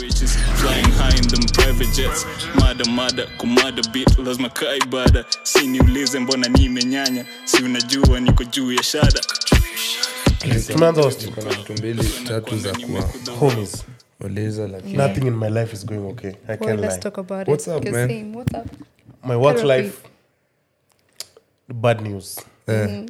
Riches flying high in them private jets. Mada mada kumada bit lazima kaa ibada si niulize mbona nimenyanya si unajua niko juu ya shada. Tumeanza host kuna vitu mbili tatu za kuwa homies. Uliza lakini nothing in my life is going okay. I Well, can't let's lie. talk about What's it. up, man? same, What's up? my work Therapy. life bad news. Eh,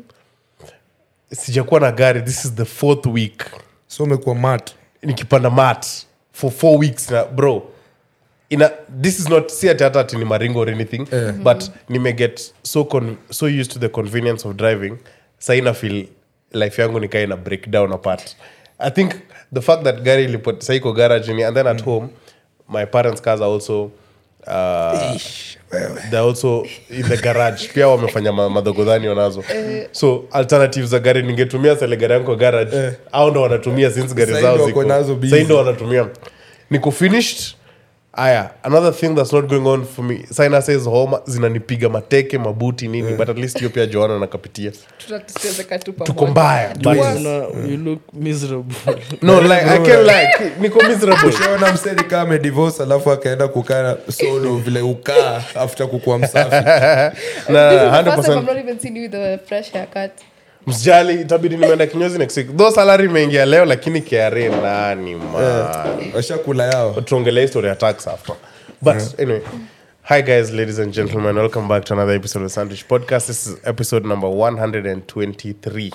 sijakuwa na gari. This is the fourth week. So umekuwa mat nikipanda mat for four weeks na bro ina this is not si ati hata ati ni maringo or anything but nimeget so, con, so used to the convenience of driving. Saina feel life yangu nikaa ina break down apart. I think the fact that gari saiko garage ni and then at home my parents cars are also uh, they're also in the garage. Pia wamefanya ma- madhogodhani wanazo. So alternative za gari ningetumia sele gari yangu kwa garage. Au ndo wanatumia since gari Sahi zao ndo ziko. nazo busy. Sahi wanatumia. Niko finished aya another thing that's not going on for me sinuses homa zinanipiga mateke mabuti nini but at least hiyo pia joana nakapitia tuko mbaya but- Una, you look miserable. no like i can't like niko miserable. Mseni kaa amedivorce alafu akaenda kukaa solo vile ukaa after kukuwa msafi. Na This is the first time 100% Msijali itabidi nimeenda kinyozi next week. Though salary imeingia leo lakini kra nani man. Washakula yao. Tuongelea history ya tax after but anyway. Hi guys ladies and gentlemen welcome back to another episode of sandwich podcast. This is episode number 123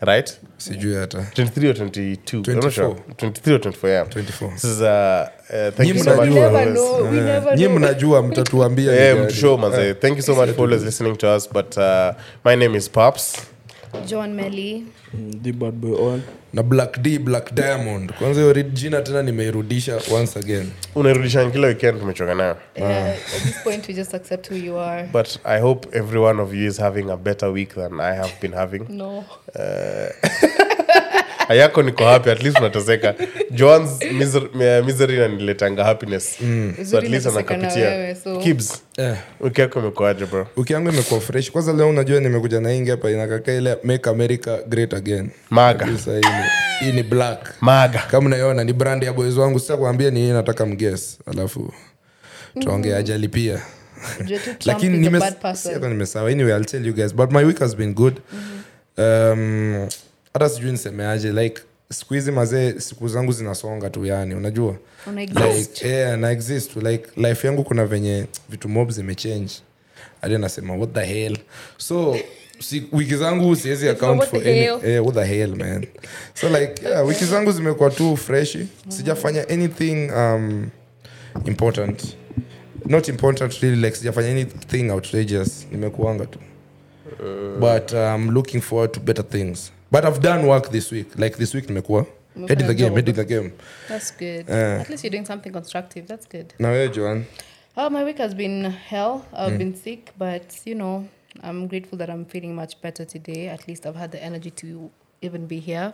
right? Sijui hata. 23 or 22 I'm not sure. 23 or 24 yeah. 24. this is uh, uh thank you so much. mnajua. never know. We never nyi mnajua mtatuambia yeah ni mtushow manze. Thank you so much for always listening to us but uh my name is pops John meli The bad boy on. na black d black diamond kwanza hiyo ri- jina tena nimeirudisha once again unairudisha kila weekend tumechoka nayo Uh, at this point, we just accept who you are. but i hope every one of you is having a better week than i have been having No. ayako niko happy at least unateseka. Joans miser, misery naniletanga happiness. So at least anakapitia. so- kibs eh. wiki yako imekuaje bro? Wiki yangu imekuwa fresh. Kwanza leo unajua nimekuja na ingi hapa inakaka ile make america great again. Maga. Hii ni- black. Maga. Kama unaiona ni brand ya boys wangu. Sita kuambia ni hii nataka mges alafu tuongee ajali pia lakini nimesawa anyway i'll tell you guys but my week has been good. Um, hata sijui nisemeaje like siku hizi mazee siku zangu zinasonga tu yani unajua? Una like, yeah, na exist like life yangu kuna venye vitu mob zimechange. Hadi nasema what the hell? So si, wiki zangu siwezi account for any, hell. eh, what the hell man. So like yeah, wiki zangu zimekuwa tu freshi sijafanya anything um, important. Not important really like sijafanya anything outrageous. Nimekuanga tu. But um, looking forward to better things but i've done work this week like this week nimekuwa head in the game head in the game That's good. Eh. At least you're doing something constructive. That's good. na wewe joan Oh, my week has been hell. I've been sick, but you know, I'm grateful that I'm feeling much better today. At least I've had the energy to even be here.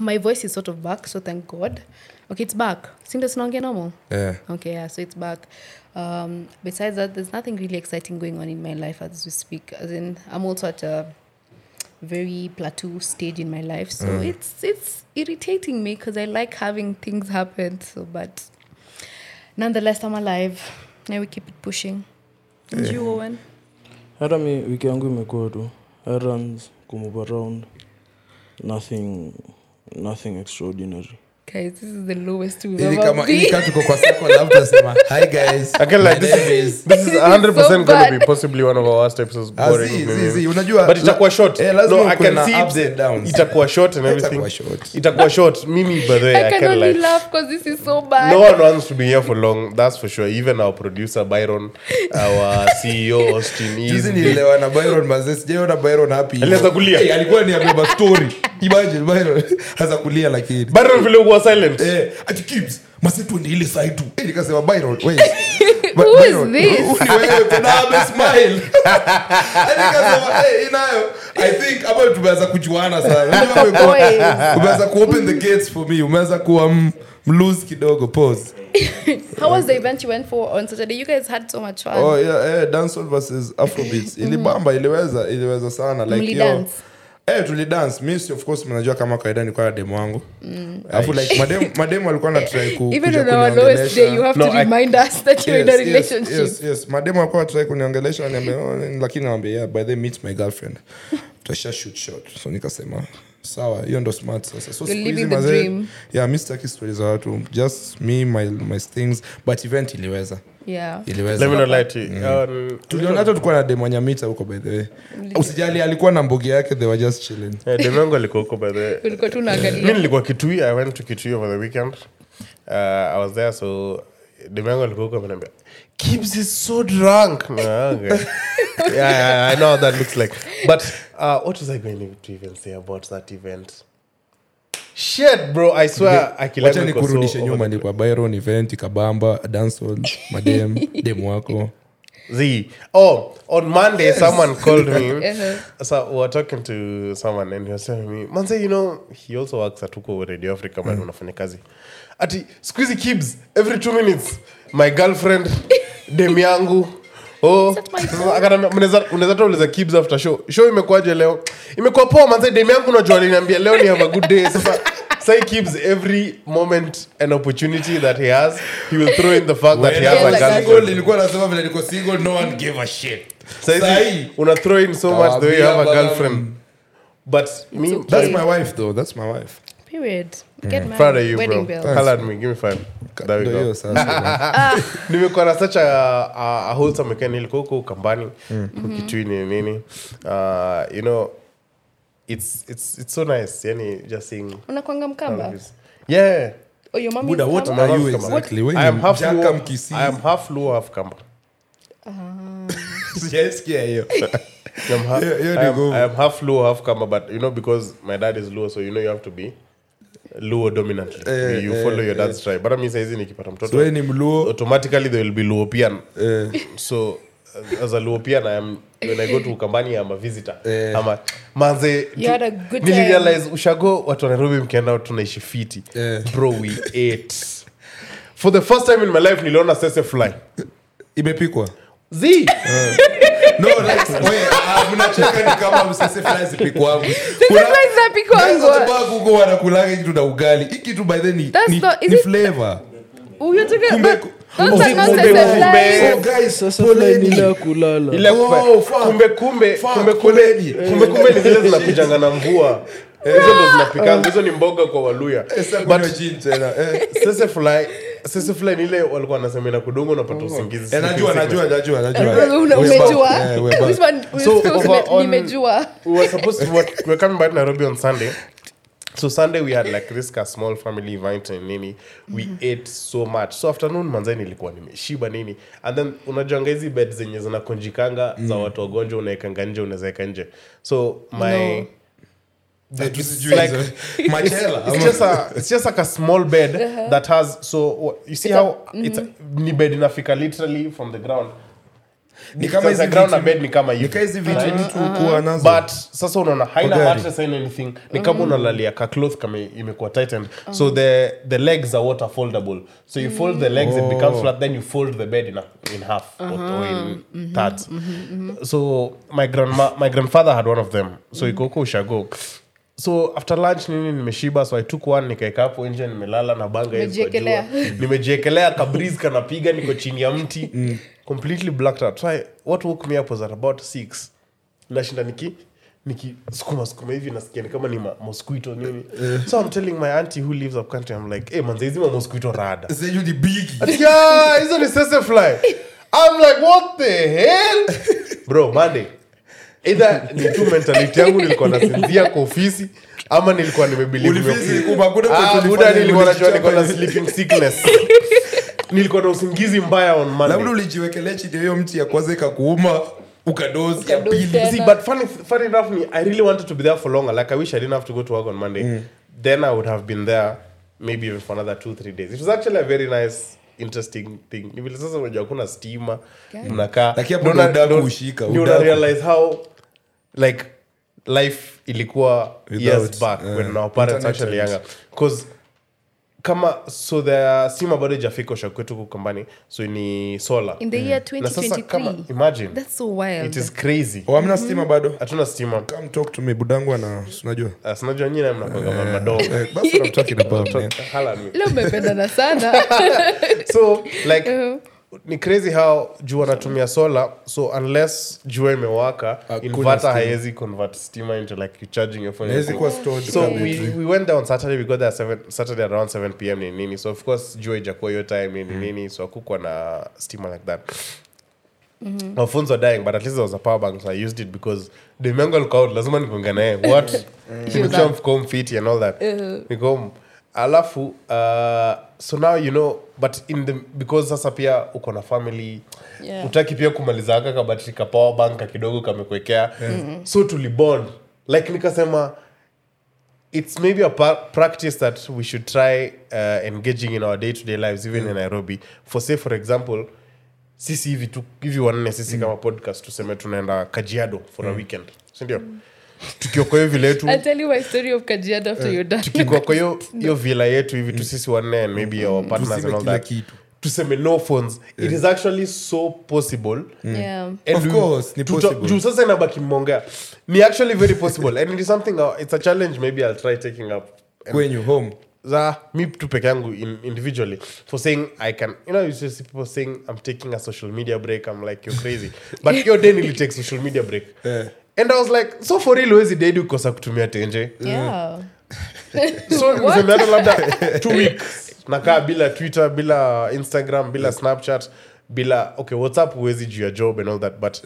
My voice is sort of back, so thank God. Okay, it's back. Sing the song normal. yeah. Okay, yeah, so it's back. Um, besides that, there's nothing really exciting going on in my life as we speak. As in, I'm also at a very plateau stage in my life, so it's it's irritating me because I like having things happen. So, but nonetheless, I'm alive. Now we keep it pushing. And you, Owen? hata mi wiki yangu imekuwa tu errands kumove around nothing nothing extraordinary Guys, this is the lowest we've ever kama ili kama tuko kwa circle alafu tunasema hi guys I can like my this, name is, is this is 100% so going to bad. be possibly one of our worst episodes Ah, boring zi, nini. zi, zi, unajua but itakuwa short eh, lazima no i ukuwe can na see ups and downs. itakuwa short and everything Itakuwa short. itakuwa short mimi by the way I i can can only like laugh because this is so bad. no one wants to be here for long that's for sure even our producer byron our ceo austin juzi been- nilielewa na byron mazee sijaiona byron happy Alianza kulia. hey, alikuwa ni amebeba story imagine byron haza kulia lakini. Byron vile uko silent eh ati kids mase tuende ile side tu. Eh nikasema byron wait Who is this? ni wewe? Kuna ame smile. Nikasema eh inayo i think hapo tumeanza kujuana sana umeanza ku open the gates for me. Umeanza kuwa mlose kidogo. Pause. How was the event you went for on Saturday? You guys had so much fun. oh yeah eh dancehall versus afrobeats. Ilibamba iliweza iliweza sana. Like Mli dance? Eh, tulidance mi si- of course mnajua kama kawaida nilikuwa na demo wangu. Alafu like madem, mademu alikuwa na try ku Even on our lowest day, you have No, to I- us that you're in a Yes, yes, yes, yes. mademu alikuwa try kuniongelesha "Oh, lakini nawambia yeah, by the meet my girlfriend. Tutasha shoot shot. So nikasema sawa hiyo ndo smart sasa. So You're siku hizi living the mazee- yeah mi sitaki stori za watu. Just me my, my things. But event iliweza Yeah. iliweza. Let me not lie to you. Um, tuliona hata tulikuwa na demonyamita huko by the way. Usijali alikuwa na mbogi yake they were just chilling. Demu alikuwa huko by the way. Ulikuwa tu mi nilikuwa kitui i went to kitui over the weekend. Uh, i was there so demu alikuwa huko amenambia Gibbs is so drunk. Okay. yeah, yeah, i know how that looks like. But uh, what was i going to even say about that event shit bro i swear akili wacha yangu so nyuma ni kwa byron event kabamba dancehall madem demu wako Z. Oh, on Monday, someone called me. Uh-huh. So we were talking to someone, and he was telling me, Manze, you know, he also works at Uko Radio Africa, mm. unafanya kazi. Ati, squeezy kibs, every two minutes, my girlfriend, dem yangu. Oh, sasa akaniambia, "Mnaweza- unaweza uliza kibs after show. Show imekuwaje leo? Imekuwa poa manze, dem yangu unajua aliniambia leo ni have a good day. Sasa Sai Gibbs every moment an opportunity that he has, he will throw in the fact that he has a girlfriend. nilikuwa nasema vile niko single no one gave a shit Saizi, una throw in so much though you have a girlfriend but me okay. that's my wife though that's my wife Period. Get married. proud you Wedding bro at me give me five there we Ndio go. hiyo sasa. Nimekuwa na such a, a, a wholesome weekend. Nilikuwa huko ukambani mm. kitui ni nini. Uh, you know it's, it's, it's so nice yani just seeing unakwanga mkamba? yeah. Oh, your mom Buddha, is what are you exactly When I am half Luo. I am half Luo, half Kamba. Sijaisikia hiyo. I'm half, Yeah, yeah, I, am, go. I am half Luo, half Kamba, but you know because my dad is Luo, so you know you have to be Luo dominantly. Eh, you eh, follow your dad's tribe. But I saizi nikipata mtoto, So ni mluo automatically they will be Luopian. eh, So as a Luopian, I am when I go to Ukambani, I'm a visitor. Eh. I'm manze, You had a good nili time. realize ushago watu wa Nairobi mkienda tunaishi fiti. Eh. Bro, we ate. For the first time in my life niliona sese fly. imepikwa Z. no like, oye, ah, mnacheka ni kama msese fulani zipikwangu flies zinapikwangu. kitu na ugali hii kitu by the ni, That's ni, not- is ni it- flavor you're talking Kumbe- about- kumbe- are not kumbe- sese kumbe- flies. oh guys sasa poleni. ile ya kulala Ile kumbe- fuck. kumbe kumbe Fuck, kumbe kumbe poleni. kumbe kumbe ni zile zinakujanga na mvua hizo ndo zinapikanga hizo ni mboga kwa waluya Sasa But- gin tena eh. fly sese fulani ile walikuwa wanasema kudungu kudongo unapata usingizi Eh, najua najua najua najua me- on- we supposed to what were coming back Nairobi on Sunday. So Sunday we had like this ka small family event and nini. We ate so much. So afternoon manzai nilikuwa nimeshiba nini. And then unajuanga hizi bed zenye zinakonjikanga za watu wagonjwa unaekanga nje unaweza nje. So my No. Like- hizo. it's just a it's just like a small bed that has so you see It's a- how it's a, ni bed inafika literally from the ground. ni kama Sasa hizi ground na bed ni kama hivi. kama hizi viti mtu kuwa nazo. But sasa unaona haina mattress haina anything. Ni kama unalalia ka cloth kama imekuwa tightened. So the the legs are water foldable. So you fold the legs it becomes flat then you fold the bed in, a, in half or, or in thirds. So my grandma my grandfather had one of them. So huko ushago so after lunch nini nimeshiba so i took one nikaeka hapo nje nimelala na banga hizi kwa jua. Nimejiekelea. Kabriz kanapiga niko chini ya mti. Completely blacked out. So I, what woke me up was at about six. Nashinda niki niki sukuma sukuma hivi nasikia ni kama ni ma mosquito nini. So i'm telling my auntie who lives up country i'm like hey manzaizi ma mosquito rada. Zenyu ni bigi yeah hizo ni sese fly. I'm like what the hell? Bro monday either ni tu mentality yangu nilikuwa nasinzia kwa ofisi ama nilikuwa nimebilimuda Ah, nilikuwa najua niko na sleeping sickness nilikuwa na usingizi mbaya on labda ulijiwekelea chini hiyo mti ya kwanza ikakuuma ukadozi ya pili. See, but funny, funny enough, me, I really wanted to be there for longer. Like, I wish I didn't have to go to work on Monday. Then I would have been there maybe even for another two, three days. It was actually a very nice, interesting thing. Ni vile sasa unajua kuna stima, mnakaa. Lakini hapo ndo una- udaku ndio- hushika, ndio una udaku. realize how, like, life ilikuwa Without, years back uh, when our parents actually younger. Because kama so the sima bado jafikosha kwetu huku kambani so ni sola in the year na sasa kama 2023 imagine that's so wild. it is crazy. Oh, amna stima bado? Hatuna stima. Come talk to me budangu ana unajua? Uh, sinajua nyine mnakwanga madogo Eh, what I'm talking about man. Hala mimi. leo mmependana sana. So like ni crazy how juu wanatumia solar so unless jua imewaka inverter haiwezi convert stima into like you charging your phone. Kuwa so kama we, we went there on saturday we got there seven, saturday around 7 pm ni nini. So of course jua ijakuwa hiyo time nini nini so akukwa na stima like that. Our phones were dying but at least there was a power bank so i used it because the mango out lazima nikonga naye what? Nimechua mfuko home fiti and all that. Niko home alafu uh, so now you know but in the because sasa pia uko na family Yeah. utaki pia kumaliza aka kabatri ka power bank kidogo kamekwekea. So tulibond like nikasema it's maybe a practice that we should try uh, engaging in our day-to-day lives even in nairobi. For say for example sisi hivi tu hivi wanne sisi kama podcast tuseme tunaenda kajiado for a weekend sindio tukiwa kwa hiyo vile yetu I'll tell you my story of Kajiado after you're done. tukikuwa kwa hiyo hiyo vila yetu hivi tu sisi wanne and maybe our partners and all that. kitu. tuseme no phones. It is actually so possible. Yeah. And Of course, ni possible. juu sasa inabaki mmonga ni actually very possible. And it is something uh, it's a challenge maybe i'll try taking up. Kwenyu home. za mi tu peke yangu in, individually for saying i can you know you see people saying i'm taking a social media break i'm like you're crazy. But your day nili social media break. Yeah. And i was like so for real wezi dedi ukosa kutumia tenje Yeah. so niseme hata labda two weeks. Nakaa bila twitter bila instagram bila snapchat bila okay whatsapp huwezi juu ya job and all that but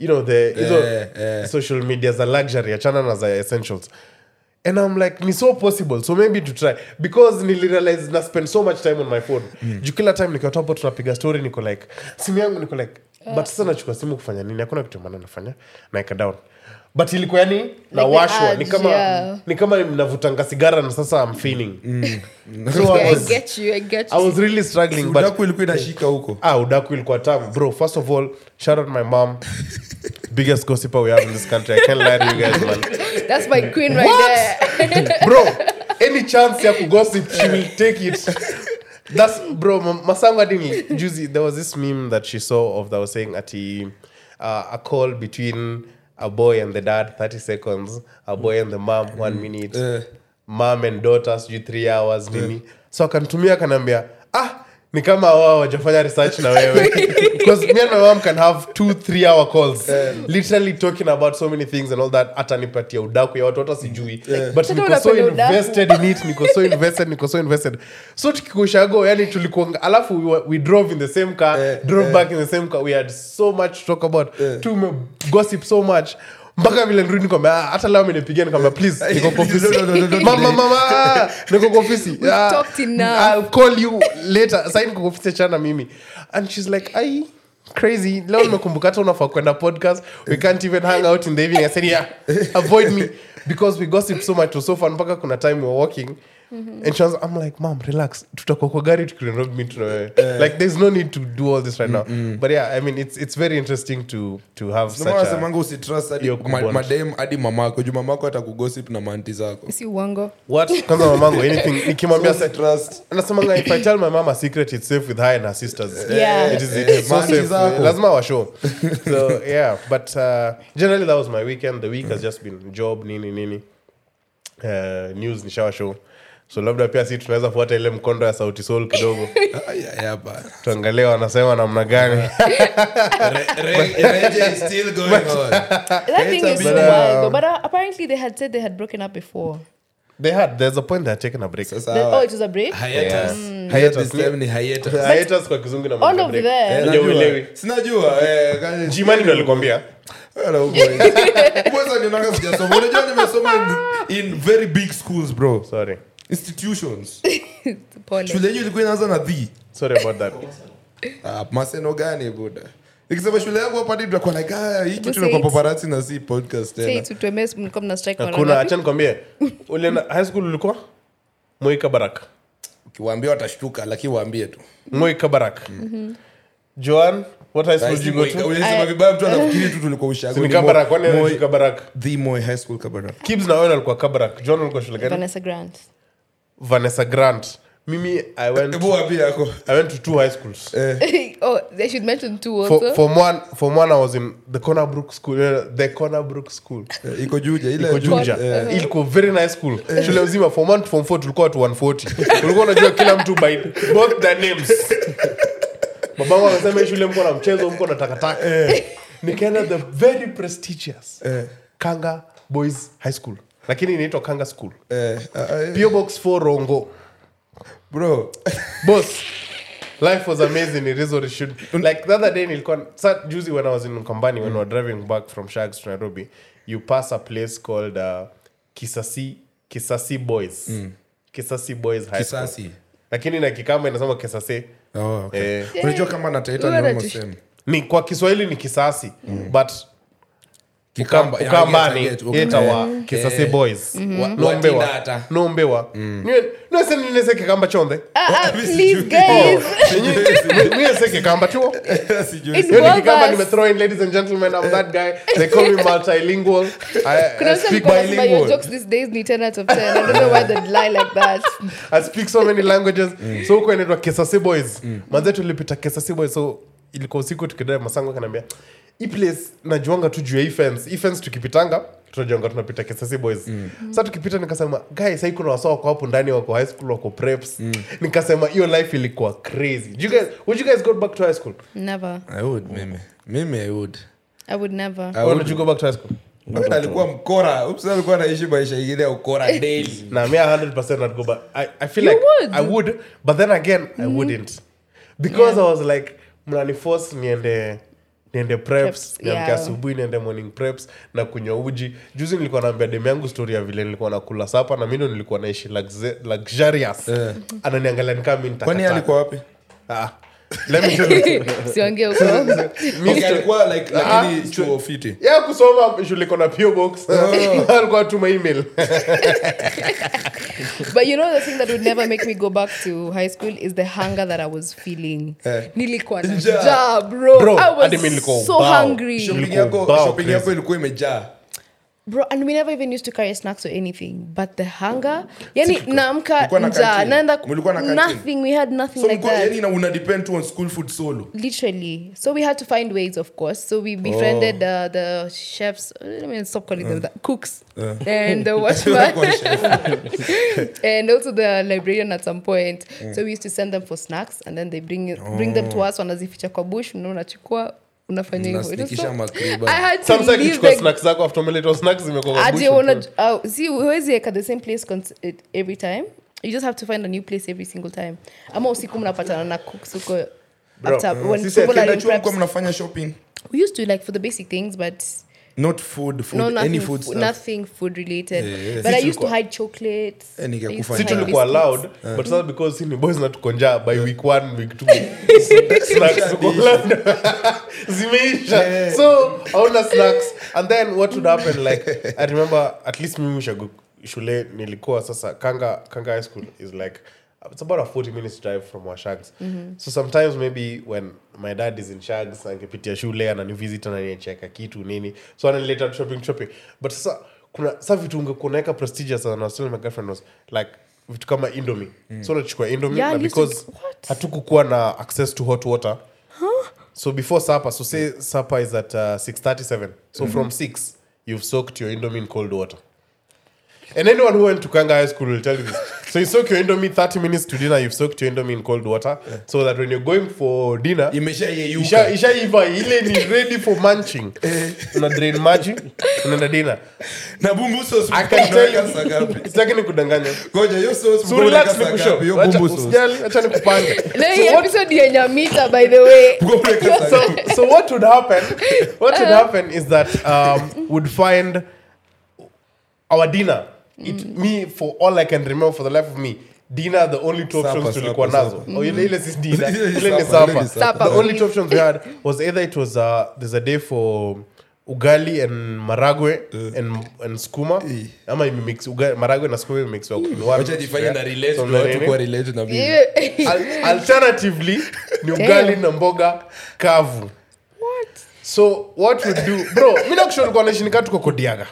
you know the hizo Eh, yeah. social media za luxury achana na za essentials. And i'm like ni so possible so maybe to try. Because nilirealize na spend so much time on my phone. Mm. juu kila time nikiwatapo tunapiga story niko like simu yangu niko like but sasa nachukua simu kufanya nini? Hakuna kitu maana nafanya. Naeka down. But ilikuwa yani nawashwa. ni kama yeah. ni kama sigara na sasa am feeling. So I was. I I was really struggling but udaku ilikuwa inashika huko. Ah udaku ilikuwa tamu. Bro first of all shout out my mom. Biggest gossiper we have in this country. I can't lie to you guys man. That's my queen right there. bro any chance ya kugossip she will take it that's bro ma- masangu hadi juzi there was this meme that she saw of that was saying ati uh, a call between a boy and the dad 30 seconds a boy and the mom one minute uh. mom and daughter sijui three hours nini so akanitumia akanaambia ah ni kama wao wajafanya research na wewe. Because me and my mom can have two three hour calls. Literally talking about so many things and all that. Hata nipatia udaku ya watu hata sijui. But niko so invested in it niko so invested niko so invested. So tukikushago yani tulikuwa alafu we, were- we drove in the same car yeah. drove yeah. back in the same car. We had so much to talk about. Tume gossip so much mpaka vile nirudi nikwambia "Ah, hata leo amenipigia nikwambia please niko kwa ofisi. No, no, no, no, no, no. mama mama ah, niko kwa ofisi. Ah, talked enough. I'll call you later. Sasa niko kwa ofisi chana mimi. And she's like ai crazy. Leo nimekumbuka hata unafaa kwenda podcast. We can't even hang out in the evening. I said yeah avoid me. Because we gossip so much it was so fun mpaka kuna time we were walking and she was i'm like mom relax. Tutakuwa kwa gari tukirerob me tuna like there's no need to do all this right now. But yeah i mean it's it's very interesting to to have such a nasemanga usitrust hadi Hiyo ma- kubond. madem hadi mamako. Juu mamako hata kugosip na manti zako. Si uongo. what? Kwanza mamangu anything nikimwambia So usitrust. anasemanga if i tell my mom a secret it's safe with her and her sisters. Yeah. it is, it Eh, is so safe. zako. lazima washow. So yeah but uh, generally that was my weekend. The week has just been job nini nini. Uh, news nishawa show so labda pia si tunaweza fuata ile mkondo ya sauti sol kidogo tuangalie wanasema namna gani Re- Reggae is still going on. That thing is so But, uh, wild. though. But uh, apparently they had said they had broken up before. they had there's a point a break Sasa The- oh, it was a break? hiatus. Hiatus ni hiatus. hiatus kwa kizungu na All of break. them. Eh, najua. uelewi. sinajua eh, kani- jimani ndo alikwambia Wala huko. Kwanza nionanga sijasoma unajua nimesoma in, in very big schools bro sorry institutions. Shule yenyu ilikuwa inaanza na the sorry about that. Ah, maseno gani buda? Ikisema shule yangu hapa tutakuwa like ah, hii kitu paparazzi na si podcast tena. It to mlikuwa mna strike mara kuna acha nikwambie. Ule high school ulikuwa? Moi kabarak. Ukiwaambia watashtuka lakini waambie tu. Moi kabarak. Joan what high school did you go to? Unasema vibaya mtu anafikiri tu tulikuwa ushago ni Ni kabarak Moi- wani kabarak? The Moi high school kabarak. Kibs na wewe alikuwa kabarak. John ulikuwa shule gani? Vanessa Grant. Vanessa grant. Mimi i went, I to two high schools. Oh, they should mention two for, also. form one form one i was in the corner brook school uh, the corner brook school. Eh, iko juja ile iko junja ilikuwa very nice school. Shule mzima form 1 to form 4 tulikuwa watu 140 ulikuwa unajua kila mtu by both the names. Babangu anasema hii shule mko na mchezo mko na takataka. Nikaenda the very prestigious kanga boys high school lakini inaitwa kanga school. Eh, uh, box 4 rongo. Bro. Boss life was amazing it is what it should like the other day nilikuwa sat juzi when i was in kambani when we were driving back from shags to nairobi you pass a place called uh, kisasi kisasi boys. Kisasi boys high school. Kisasi. Lakini na kikamba inasema kisasi. Oh, okay. Eh. unajua kama nataita ni kwa kiswahili ni kisasi but Kikamba, yeah, I ukambani get, I get, okay. itawa kisase boys. Wa- nombewa Watinata. nombewa niwesenilese kikamba chonde? Mimi please, sijui. guys. niwese kikamba chuo? Sijui. It's Hiyo ni both kikamba nimethrow in ladies and gentlemen i'm that guy. They call me multilingual. I, I speak alikuwa anasema your bilingual. jokes these days ni 10 out of 10. I don't know why they'd lie like that. i speak so many languages. So huko inaitwa kesasi boys. Manzetu tulipita kesasi boys so ilikuwa usiku tukidai masango kanaambia hii place najuanga tu juu ya hii fence. Hii fence tukipitanga tunajuanga tunapita kesasi boys. Sa tukipita nikasema guys sahii kuna wasa wako hapo ndani wako high school wako preps. Nikasema hiyo life ilikuwa crazy. Do you guys, would you guys go back to high school? Never. I would, mimi. Mimi i would. I would never. I would. would you go back to high school? Alikuwa mkora. Ups alikuwa anaishi maisha ingine ya ukora daily. Na me 100% not go back. I, I feel You like would. I would, but then again, I wouldn't. Because I was like, mnaniforce niende niende preps Preps, niamke yeah. asubuhi niende morning preps na kunywa uji juzi nilikuwa naambia demu yangu story ya vile nilikuwa nakula sapa na mindo nilikuwa naishi luxe- luxurious yeah. ananiangalia nikaa mi kwani alikuwa wapi Ah. Let me tell. Siongee huko. Mi Okay, sto- alikuwa like Ah, kusoma shule alikuwa tuma email But you know the thing that would never make me go back to high school is the hunger that I was feeling. Eh. Nilikuwa na njaa, bro. Bro, I was so hungry. Shopping. shopping yako ilikuwa imejaa bro and we never even used to carry snacks or anything but the hunger yani naamka njaa naenda na nothing we had nothing so like that. yani una depend on school food solo. Literally. So we had to find ways of course. So we befriended uh, the chefs. I mean stop calling them that. Cooks. And the watchman and also the librarian at some point. So we used to send them for snacks and then they bring bring oh. them to us wanazificha kwa bush na unachukua unafanya hivyo It was Unasnikisha so- makriba. I had to Samsa leave kichukua the eka same place every time you just have to find a new place every single time ama usiku mnapatana na cooks huko after when people are in preps. we used to like for the basic things but not food food no nothing any food stuff. nothing food related. Yeah. but i used to hide chocolates. Si tulikuwa allowed but sasa because si ni boys na tuko njaa by week one week two snacks zimeisha. So hauna snacks. And then what would happen like i remember at least mimi shago shule nilikuwa sasa kanga kanga high school is like it's about a 40 minutes drive from washags mm -hmm. so sometimes maybe when my dad is in shags angepitia shule ananivisit ananicheka kitu nini. So ananileta shopping shopping. But sasa kuna sa vitu ungekuwa unaweka prestigious sana. Still my girlfriend was like vitu kama indomie. So unachukua indomi Yeah, na because hatukukuwa na access to hot water. So before supper so say supper is at uh, 637 so from 6 you've soaked your indomi in cold water and anyone who went to kanga high school will tell you this. So you soak your indomie 30 minutes to dinner you've soaked your indomie in cold water so that when you're going for dinner imeshayeyuka ishaiva ile ni ready for munching. Una drain maji unaenda dinner. Na bumbu sauce i can tell you sitaki nikudanganya. Ngoja hiyo sauce so relax nikushow? Hiyo bumbu sauce. usijali acha nikupange. Leo hii episode yenye mita by the way. So so what would happen what would happen is that um would find our dinner it me for all i can remember for the life of me dina the only two options tulikuwa nazo. oh ile ile si dina. Ile ni ni the only two options we had was either it was uh there's a day for ugali and maragwe and and skuma. Uh, ama ugali maragwe na skuma imemix wa in one wacha jifanye na relate So watu nini? relate na mimi alternatively ni ugali na mboga kavu. So what we do bro mi nakushonikuwa naishinika tuko kodiaga.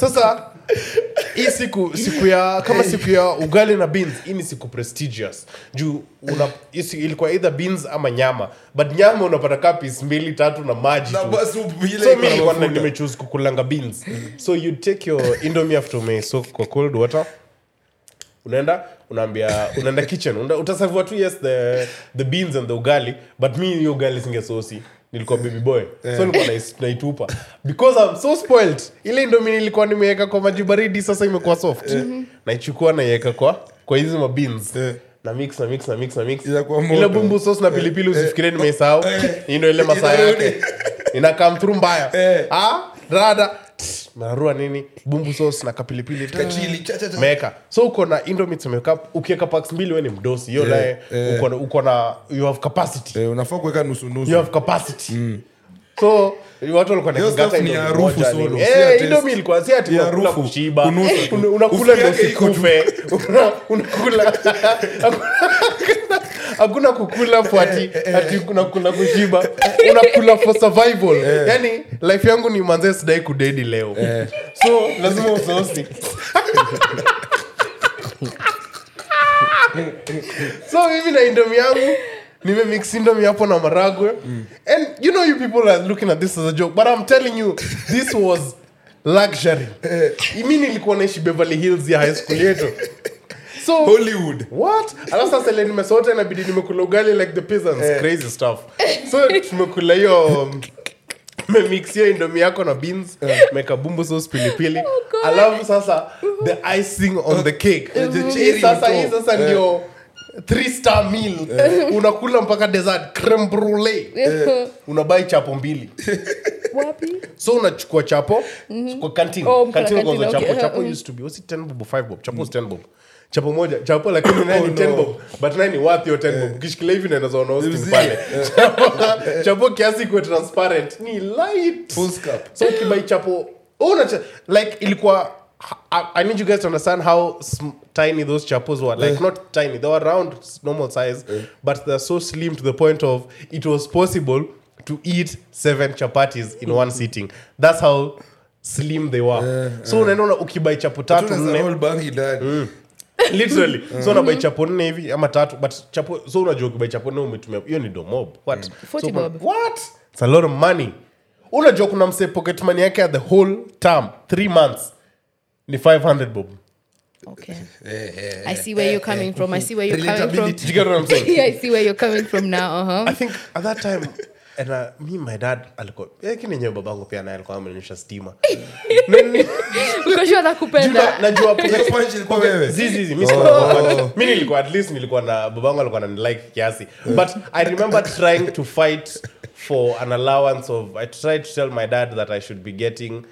Sasa hii siku siku ya kama siku ya ugali na beans hii ni siku prestigious. Juu una, isi, ilikuwa either beans ama nyama. But nyama unapata kapis mbili tatu na maji Na tu. basi upu- so iko mi na mafuta. nimechoose kukulanga beans. So you take your indomie after umesoak kwa cold water. Unaenda unaambia unaenda kitchen. Utaserviwa tu yes the, the beans and the ugali. But mi hiyo ugali singesosi nilikuwa baby boy. So nilikuwa naitupa. Because I'm so spoiled. Ile indomi nilikuwa nimeweka kwa maji baridi sasa imekuwa soft. Naichukua naiweka kwa kwa hizi mabins beans. Eh. na mix na mix na mix na mix. Ile bumbu sauce na pilipili usifikirie nimeisahau. Hii ndio ile masaa yake. Ina come through mbaya. Eh. ah rada mararua nini? Bumbu sauce na kapilipili Kachili, cha, cha, cha. meka so uko na umeweka ukiweka packs mbili we ni mdosi. Hiyo Yeah, naye yeah. uko na- uko na you have capacity. Eh, unafaa kuweka nusu you nusu have capacity. So watu walikuwa Hiyo kingata stuff ni indomie harufu moja solo, nini. si Eh, taste. indomie ilikuwa si ati Ni unakula harufu, kushiba. Kunusa tu. Una- unakula Usikia ndio iko tu. usikufe Una- unakula hakuna kukula for ati ati unakula kushiba. Unakula for survival. Yani life yangu ni manzee sidai kudedi leo. So lazima usosi. So mimi na indomi yangu nimemix indomi hapo na maragwe. And you know you people are looking at this as a joke but i'm telling you this was luxury. Mi nilikuwa naishi beverly hills ya high school yetu so hollywood. what? Alafu sasa ile nimesota inabidi nimekula ugali like the peasants. Crazy stuff. So tumekula hiyo memixio indomi yako na beans meka bumbu sauce pilipili. Alafu sasa the icing on the cake. The hii cherry sasa hii sasa ndio three star meal unakula mpaka dessert creme brulee. Unabai chapo mbili. Wapi? So unachukua chapo kwa canteen. Oh, canteen kwanza chapo okay. chapo. Used to be was it 10 bob? 5 bob chapo was 10 bob chapo moja chapo lakini naye ni 10 bob but nani worth your 10 bob ukishikilia hivi naenda zaona hosting pale. Chapo kiasi kuwe transparent. Ni light. Full scap. so kibai chapo una cha, like ilikuwa I, I need you guys to understand how sm- tiny those chapos were. Like not tiny they were round, normal size but they're so slim to the point of it was possible to eat seven chapatis in one sitting. That's how slim they were. So unaenda ukibai chapo tatu nne. Literally. So unabai chapo nne hivi ama tatu but chapo so unajua ukibai chapo nne umetumia hiyo ni domob what? 40 so, bob. what? It's a lot of money. Unajua kuna mse pocket money yake ya the whole term three months ni 500 bob. Okay. Eh, eh, i see where you're coming from. I see where you're coming from. Do you get what I'm saying? yeah, i see where you're coming from now uh-huh. I think at that time and uh, me my dad alikuwa lakini babangu pia naye alikuwa amenyesha stima. Nini- Uko sure Juu anakupenda na- mi sikuwa na punch. mi nilikuwa at least nilikuwa na babangu alikuwa nanilike kiasi. But i remember trying to fight for an allowance of i tried to tell my dad that i should be getting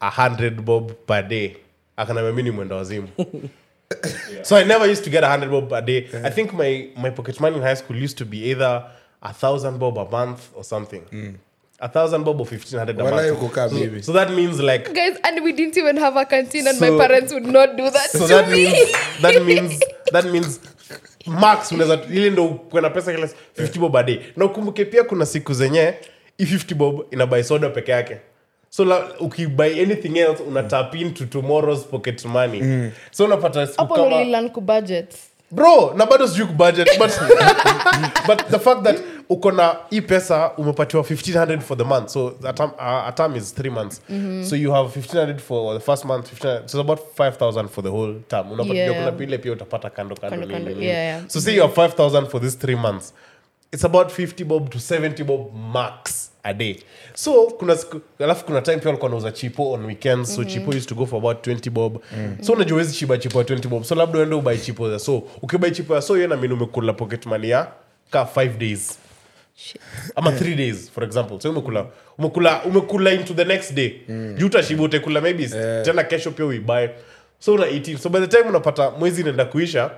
a hundred bob per day. Akanambia mi ni mwenda wazimu. So i never used to get a hundred bob per day. I think my, my pocket money in high school used to be either a thousand bob a month or something. A thousand bob or fifteen hundred a month. so, so that means like guys and we didn't even have a canteen and my parents would not do that so to that me. means that means that means max unaweza ili ndo kwena pesa kila 50 bob a day. Na ukumbuke pia kuna siku zenye i 50 bob inabai soda peke yake. So la, ukibuy anything else una tap into tomorrow's pocket money. So unapata siku hapo kama nililan kubudget. Bro na bado sijui kubudget but, but the fact that uko na hii pesa umepatiwa 1500 for the month. So a term, uh, a term is three months. So you have 1500 for the first month 1500 so it's about 5000 for the whole term. Unapata Yeah. pile pia utapata kando kando Kando, yeah, yeah. so say you have 5000 for these three months it's about 50 bob to 70 bob max a day. So kuna alafu kuna time pia walikuwa nauza chipo on weekends. So chipo used to go for about 20 bob. So unajua wezi chiba chipo ya 20 bob. So labda uende ubai chipo ya so ukibai chipo ya so hiyo namini umekula pocket money ya ka 5 days ama 3 days for example. So umekula umekula umekula into the next day. Mm. utashiba utekula maybe tena kesho pia uibae so una 18 so by the time unapata mwezi inaenda kuisha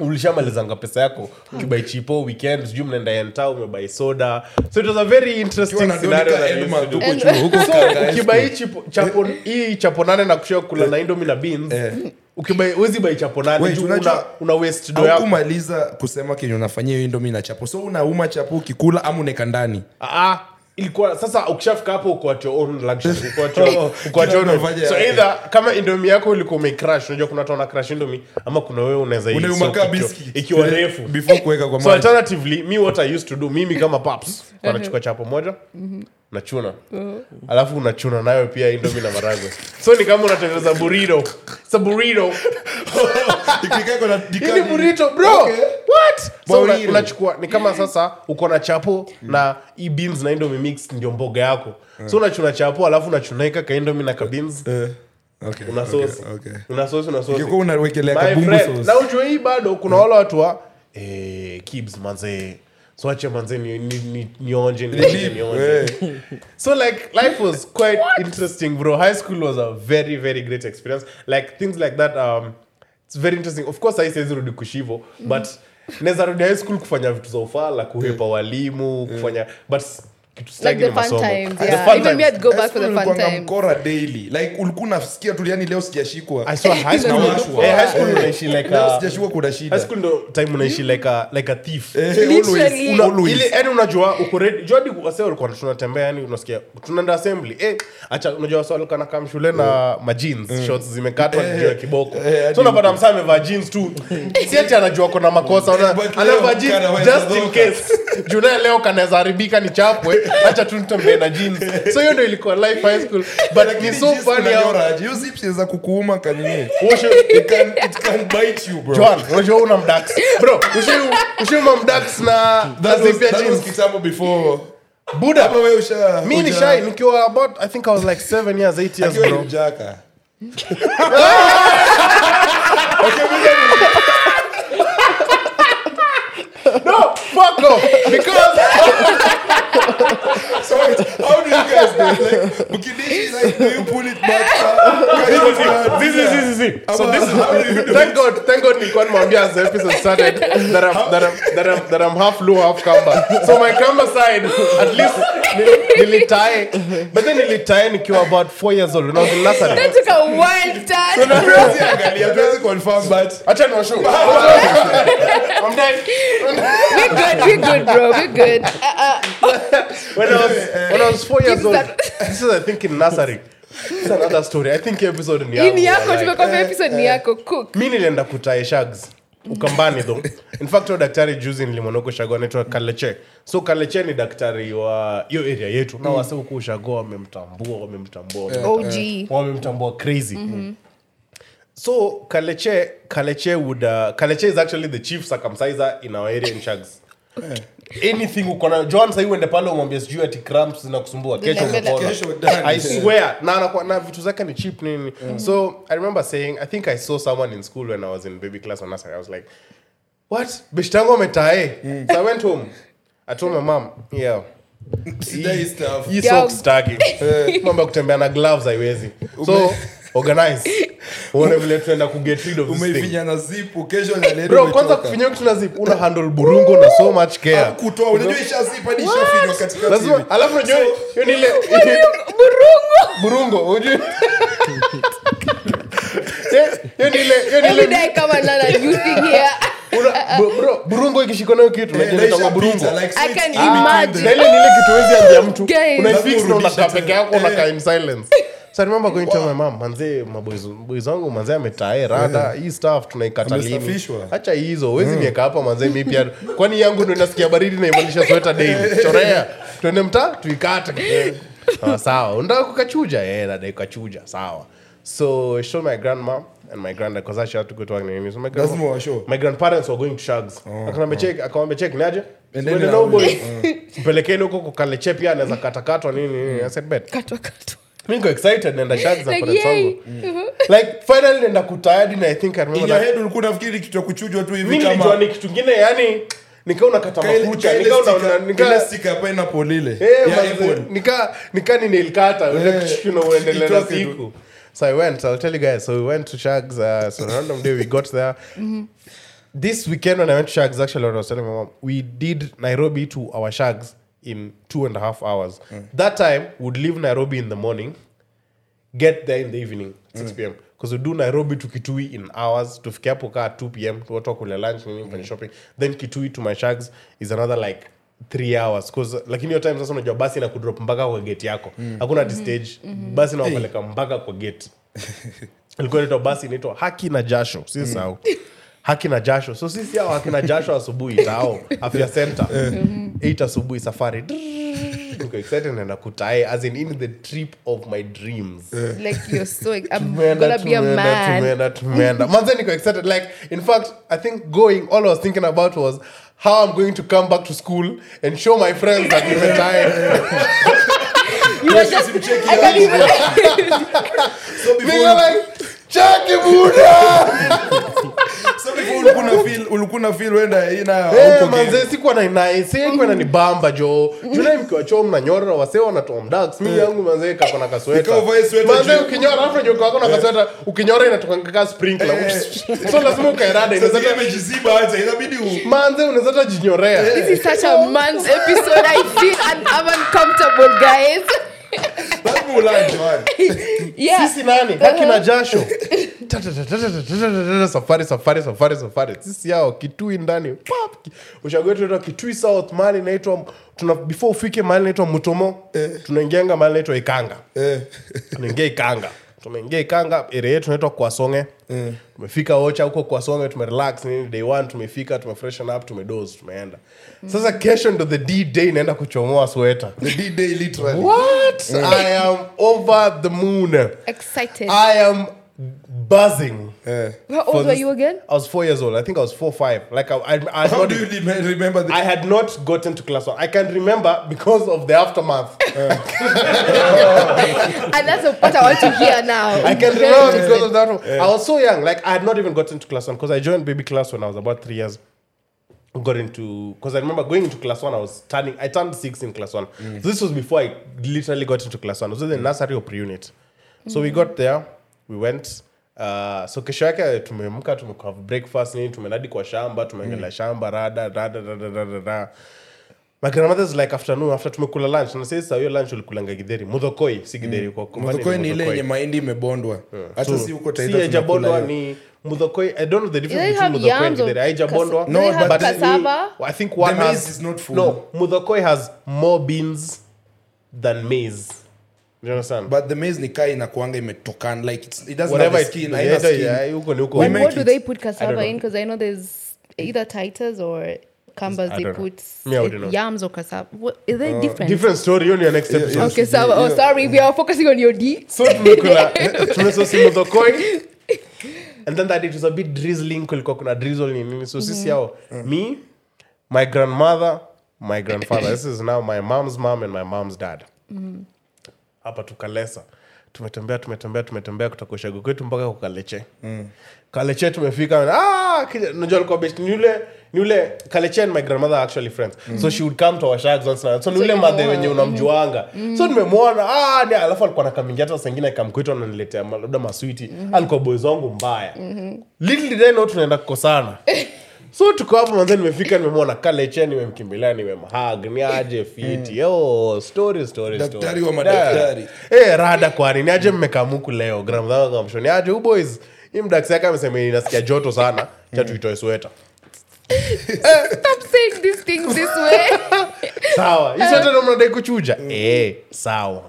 ulishamalizanga pesa yako. Ukibai chipo weekend sijui mnaenda enta umebai soda. So it was a very interesting ukibai chapo hii chapo nane na kushia kula na indomi na beans ukibai wezi bai chapo nane Wait, juu unajua- una, una waste do yako. aukumaliza kusema kenye unafanyia hiyo indomi na chapo. So unauma chapo ukikula ama uneka ndani. Ah, ilikuwa sasa ukishafika hapo uko at your own luxury uko at your, uko at your own. so either kama indomi yako ilikuwa umecrash unajua kuna tona crash indomi ama kuna wewe unaweza ikiwa- ikiwa Eh, refu. before kuweka kwa so alternatively me what i used to do mimi kama paps wanachukua chapo moja nachuna alafu unachuna nayo pia indomi na maragwe so ni kama unatengeneza burrito. It's a burrito. Ikikaa iko ni dikani. burrito bro. Okay. what? So una- ni kama sasa uko na chapo na hii na indomi mix ndio mboga yako. So unachuna chapo alafu unachunaika ka indomi na ka beans. Eh, okay, una okay, okay. hii bado kuna wale watu wa eh, kibs manze so ache manze ni- ni- ni- nionje Eh, so like life was quite interesting bro. High school was a very very great experience. Like things like that um it's very interesting. Of course i says rudi kushivo but naweza rudi high school kufanya vitu za ufala kuhepa walimu kufanya but mkora daily. Like ulikuwa unasikia tu yani leo sijashikwa. I swear high school, Nawashwa. eh, sijashikwa kuna high shida school ndo time unaishi Eh, unajua tunatembea yani unasikia tunaenda assembly. Eh acha unajua wase kam shule na ma mm. shorts zimekatwa Eh, juu ya kiboko. Eh, so unapata msaa amevaa jeans tu. Siati anajua kuna makosa anavaa jeans just in case. Juu naye leo kanaweza haribika ni chapwe acha tu nitembee na jeans. So hiyo ndio ilikuwa life high school. But ni so funny how. Hiyo zips inaweza kukuuma kanini Ushe- it can, it can bite you bro. John unajua una mdax bro ushiuma mdax na that was, that was kitambo before. Buda mi ni shy nikiwa about i think i was like 7 years 8 years bro. mjaka no fuck off. Because so wait, how do you guys do it? like Bukinishi, like do you pull it back? That? this is this is it. So this is how do you do thank god thank god nilikuwa nimwambia as the episode started that i'm that i'm that i'm, that I'm half low half kamba so my kamba side at least nilitae. But then nilitae nikiwa about four years old when i was in nursery. That took a wild turn. Hatuwezi angalia, hatuwezi confirm, but acha niwashow i'm dead We're good. We're good, bro. We're good. Uh, when I was when I was four years old. This is I think in nursery. It's another story. I think episode ni yako. ni yako like. tumekwambia episode ni yako cook Mi nilienda kutae shags ukambani tho In fact, huyo daktari juzi nilimwona huko Ushago anaitwa Kaleche. So Kaleche ni daktari wa hiyo area yetu. Na wase huko Ushago wamemtambua, wamemtambua. OG. Wamemtambua crazy. So Kaleche Kaleche would uh, Kaleche is actually the chief circumciser in our area in Shags. anything uko na John sahii uende pale umwambie sijui ati cramps zinakusumbua kesho umepona. I swear na anakuwa na vitu zake ni cheap nini. So I remember saying I think I saw someone in school when I was in baby class on nursery. I was like what? Beshtangu ametae? So I went home. I told my mom yeah. Hii socks staki mambo ya kutembea na gloves haiwezi. So organize. Uone vile tunaenda ku rid of this thing. Umeifinya na zipu kesho naleta bro kwanza kufinya kitu na zip. Una handle burungo na so much care. Kutoa unajua ishazipa hadi ishafinywa katikati lazima alafu unajua hiyo ni ile burungo unajua Eh, hiyo ni ile hiyo ni Every ile day come and learn a new thing here. Una- bu- bro burungo ikishika nayo kitu Eh, unajua na inaitwa burungo ishapita, like, I it's can in between imagine. na ile ni ile kitu huwezi ambia mtu. Guys. unaifix na unakaa peke yako Eh. unakaa in silence so I remember going to my mom manze maboys wangu manze ametae rada hii stuff tunaikata lini? Amesafishwa. acha hizo huwezi niweka hapa manze mi pia kwani yangu ndo inasikia baridi na sweta daily? Chorea. Twende mtaa tuikate. Ah, sawa. Unataka kukachuja? Eh nadai kukachuja sawa. So I showed my grandma and my granddad because I had to go to work nini so my grandma, Lazima washow. my grandparents were going to shags. Akanambia check akamwambia check niaje Endeni Mwende na na huyu. boy mpelekeni huko kukaleche pia anaweza katakatwa nini nini. I said bet. Katwa, katwa. Mi niko excited naenda shags na Like, parents yay. wangu like finally naenda kutayadi na i think i remember that ulikuwa unafikiri kitu cha kuchujwa tu hivi mi nilijua kama ni kitu ngine yani nikaa unakata makucha nikaa una- nikaa ile sticker ya pineapple ile. Eh, Ya manze, apple. nika nika ni nail cutter ule Eh, kushikina uendelee na itoke tu. siku so i went i'll tell you guys so we went to shags uh, so random day we got there this weekend when i went to shags actually what i was telling my mom we did nairobi to our shags in two and a half hours. That time would leave nairobi in the morning get there in the evening 6 pm because we do nairobi to kitui in hours. Tufike hapo kaa 2 pm watu wakule lunch nini mm. shopping. Then kitui to my shags is another like three hours. 'Cause- lakini hiyo time sasa unajua basi na kudrop mpaka kwa gate yako. Hakuna ati stage. Basi nawapeleka mpaka kwa gate. Ilikuwa inaitwa basi inaitwa haki na jasho. Si sau haki na jasho. So sisi hao haki na jasho asubuhi tao afya center. 8 asubuhi safari. Naenda kutae as in in the trip of my dreams. Like you're so i'm gonna be a man. tumeenda, tumeenda. manze niko excited. Like in fact i think going all i was thinking about was how i'm going to come back to school and show my friends that nimetae you were just i can't even Niko like chaki buda So before ulikuwa una feel- ulikuwa una feel wenda ina Eh, huko manze game. sikuwa na na nibamba jo. Juna mkiwa choo mnanyora wase wanatoa mdax mi yangu manze kako na ukinyora najua kako na kasweta ukinyora inatoka so lazima ukaerada manze jinyorea. This is such a man's episode i feel un- i'm uncomfortable guys lazima nani? Haki na jasho. Safari safari safari safari. Sisi yao kitui ndani. Kitui south mali naitwa tuna before ufike mali naitwa mutomo tunaingianga mali naitwa ikanga. Eh. tunaingia ikanga tumeingia ikanga area yetu naitwa kwasonge. Tumefika ocha huko kwasonge tumerelax nini day one tumefika tumefreshen up tumedose tumeenda. Sasa kesho ndo the d day inaenda kuchomoa sweta The literally. what? I am over the moon. Excited. I am buzzing. Eh. how old were this- you again I was four years old. I think I was four, five. Like I, I, I, had How not do you even- remember the I had not gotten to class one. I can remember because of the aftermath. and that's what i want to hear now I can Very remember because of that. I was so young. Like I had not even gotten to class one because I joined baby class when I was about three years. Got into because I remember going into class one. I was turning. I turned six in class one. So this was before I literally got into class one. It was in the nursery or pre-unit. So we got there. We went. Uh, so kesho yake tumeamka breakfast nini tumenadi kwa shamba tumeangalia shamba rada rada rada rada rada. My grandmother's like afternoon after tumekula lunch. Na sasa hiyo lunch ulikulanga gidheri mudhokoi si gidheri kwa kumbani Mudhokoi ni ile yenye mahindi imebondwa. Hata So, si huko si Taita haijabondwa tunakula ni mudhokoi i don't know the difference between mudhokoi and yams githeri. haijabondwa do but cassava? i think one The maize has is not full. no mudhokoi has more beans than maize but the maize ni kaa inakuanga imetokana like it's, it doesn't whatever have a skin, yeah, skin. yeah, huko ni huko. We And make what do it. they put cassava in? Because I know there's either Titus or Kambas they don't know. put Me, I wouldn't know. yams or cassava. What, is they different? different story. Hiyo ni your next episode. Okay, so oh, sorry, we are focusing on your D. so tumekula. Tumesosi and then that it was a bit drizzling. Kulikuwa kuna drizzle ni nini. So sisi hao me my grandmother my grandfather. This is now my mom's mom and my mom's dad hapa tukalesa. Tumetembea tumetembea tumetembea kutoka ushago kwetu mpaka kukaleche kaleche. Tumefika ah, alikuwa best ni yule ni yule kaleche and my grandmother are actually friends. So she would come to our shags once in a so ni yule madhe wenye unamjuanga. So nimemwona ah, ni alafu alikuwa nakamingia hata sengine kamkwetu ananiletea ma- labda maswiti alikuwa boys wangu mbaya. Little did I know tunaenda kukosana so tuko hapo manze nimefika nimemwona kaleche nimemkimbilia nimemhag ni aje fiti? Yo story story Daktari story. wa madaktari. Eh, rada kwani? Ni aje mmekamuku leo gramdhakamsho ni aje uboys hii mdaksi yake amesema inasikia joto sana cha tuitoe sweta Stop saying these things this way. sawa. Hii sweta ndo mnadai kuchuja? Eh sawa.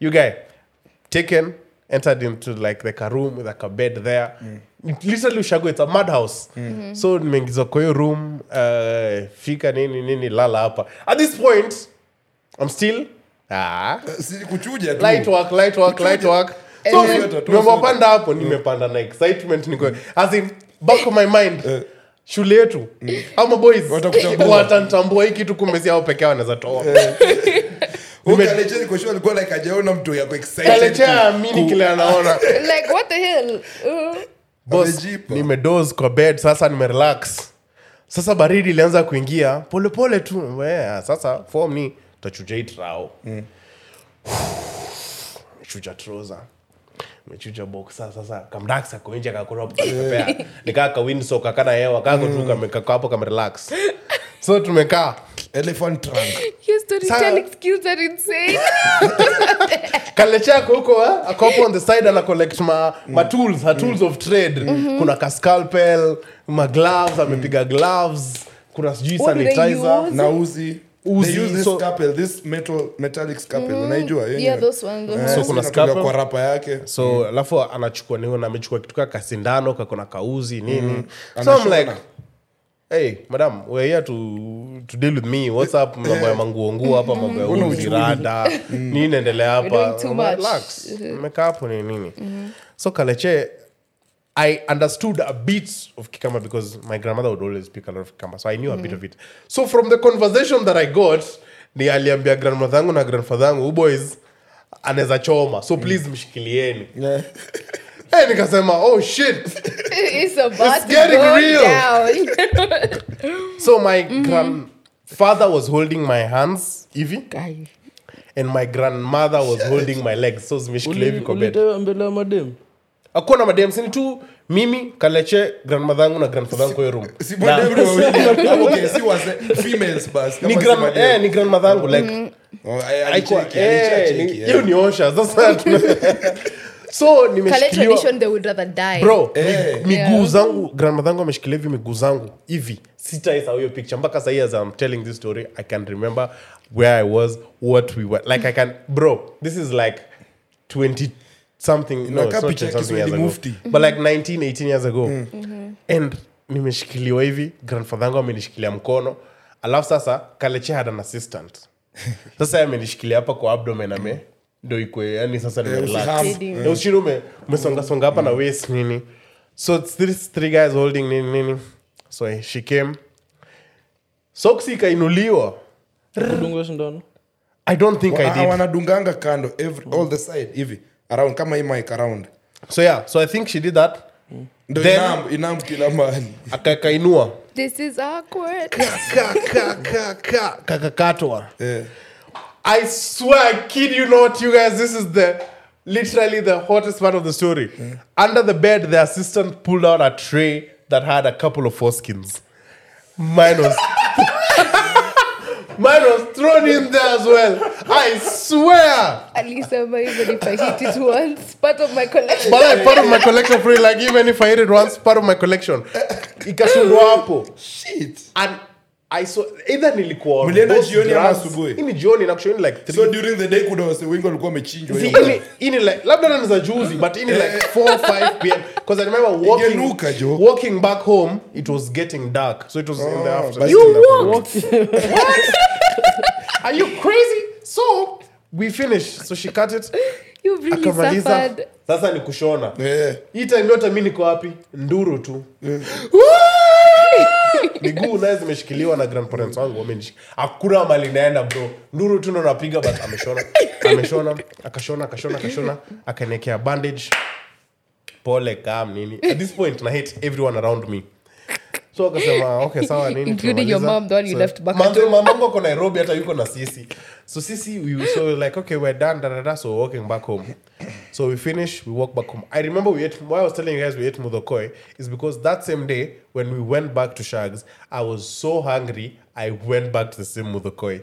You guy taken entered into like like a room with like a bed there. Literally ushago it's a madhouse. So nimeingizwa kwa hiyo room uh, fika nini nini lala hapa. At this point i'm still ah, kuchuja tu. light work light work light work. So sweta, toa nimepanda hapo nimepanda na excitement niko as in back of my mind shule yetu. Ama boys Watakutambua. watanitambua hii kitu kumbe si hao peke yao wanaweza toa Alikuwa like mtu yako kile anaona. What the hell? Uh, boss Amejipa. kwa bed sasa nimerelax. Sasa baridi ilianza kuingia. Polepole tu Wea, sasa form ni tachuja itrao trao. Mechuja troza mechuja boxa sasa kamdax ako nje nikaa kawinsok akana hewa kako tu kamekako kamerelax so tumekaa. Elephant trunk. Huko eh, on the side ana collect ma, ma tools her tools of trade. Kuna kascalpel ma gloves amepiga gloves kuna sijui sanitizer na uzi. Uzi, they use this so- scalpel, this metal metallic scalpel unaijua? Yenye- yeah those ones. So so kuna kuna scalpel. kwa rapa yake. So alafu anachukua niona amechukua kitu kaa kasindano kakona kauzi nini. So I'm like hey madam we're here to, to deal with me. What's up? Mambo ya manguonguo hapa mambo ya uzi rada. Nini naendelea hapa? relax. Nimekaa hapo ni nini? So kaleche I understood a bit of Kikamba because my grandmother would always speak a lot of Kikamba, so I knew a bit of it. So from the conversation that I got, ni aliambia grandmother yangu na grandfather yangu, "Huyu boys anaweza choma, so please mshikilieni. Yeah. Eh, nikasema oh shit. it's about It's to getting go real. down So my grandfather was holding my hands hivi Guy. and my grandmother was holding my legs. So zimeshikilia hivi kwa bed. ulitewa mbele ya madem Akuwa na madem sini tu mimi kaleche grandmother yangu na grandfather yangu kwa hiyo room. Si Na- madem ni wawili. Okay, si wase- females bas, kama ni si grand, eh, ni grandmother yangu like Oh, eh, alicheki, eh, alicheki, ni- eh. hiyo ni osha sasa tuna- so Kale nimeshikiliwa tradition they would rather die. Bro Eh. zangu grandmother yangu ameshikilia hivi miguu zangu hivi. Sitaisa hiyo picture. Mpaka sahii as i'm telling this story i can remember where i was what we were. Like i can bro this is like 20 something no, 20 something years ago. but like 19 18 years ago. And nimeshikiliwa hivi grandfather amenishikilia mkono. Alafu sasa kalechehad an assistant. Sasa amenishikilia hapa kwa abdomen ame ndo ikwe yani sasa ushindi ume- umesongasonga hapa na wes nini. So it's these three guys holding nini nini. So eh, she came. Soksi ikainuliwa. I don't think well, i did. wanadunganga kando every, all the side hivi around kama hii mike around. So yeah so i think she did that. Ndo Then- inam, inam kila mahali. akakainua this is awkward. Kakakatwa Eh. I swear, I kid you not, you guys, this is the literally the hottest part of the story. Under the bed, the assistant pulled out a tray that had a couple of foreskins. Mine was mine was thrown in there as well. I swear. at least I'm even if I hit it once part of my collection But like part of my collection free. like even if I hit it once, part of my collection. Ikashundwa hapo. Shit. And I saw either nilikuwa Mlienda jioni ama asubuhi? Hii ni jioni na kushoni like 3 so during the day kuna wase wengi walikuwa wamechinjwa hiyo ini, ini like labda nani za juzi but ini like 4 5 pm because i remember walking Ingenuka, jo. walking back home it was getting dark. So it was in the afternoon. you kuna- walked? are you crazy? So we finished. So she cut it. You've really akamaliza. suffered. Sasa ni kushona. Hii time yote mi niko wapi? Nduru tu miguu naye zimeshikiliwa na grandparents wangu wamenishi hakuna mali naenda bro. Nduru tu napiga but ameshona. Ameshona akashona akashona akashona akaenekea bandage. Pole kam nini? At this point na hate everyone around me so akasema okay sawa nini Including your mom, the one you So, left back at manze, home. ako nairobi hata yuko na sisi. So sisi we, so like okay we're done da, da, da, so walking back home. So we finish we walk back home. I remember we ate why i was telling you guys we ate mudokoi is because that same day when we went back to shags i was so hungry i went back to the same mudokoi.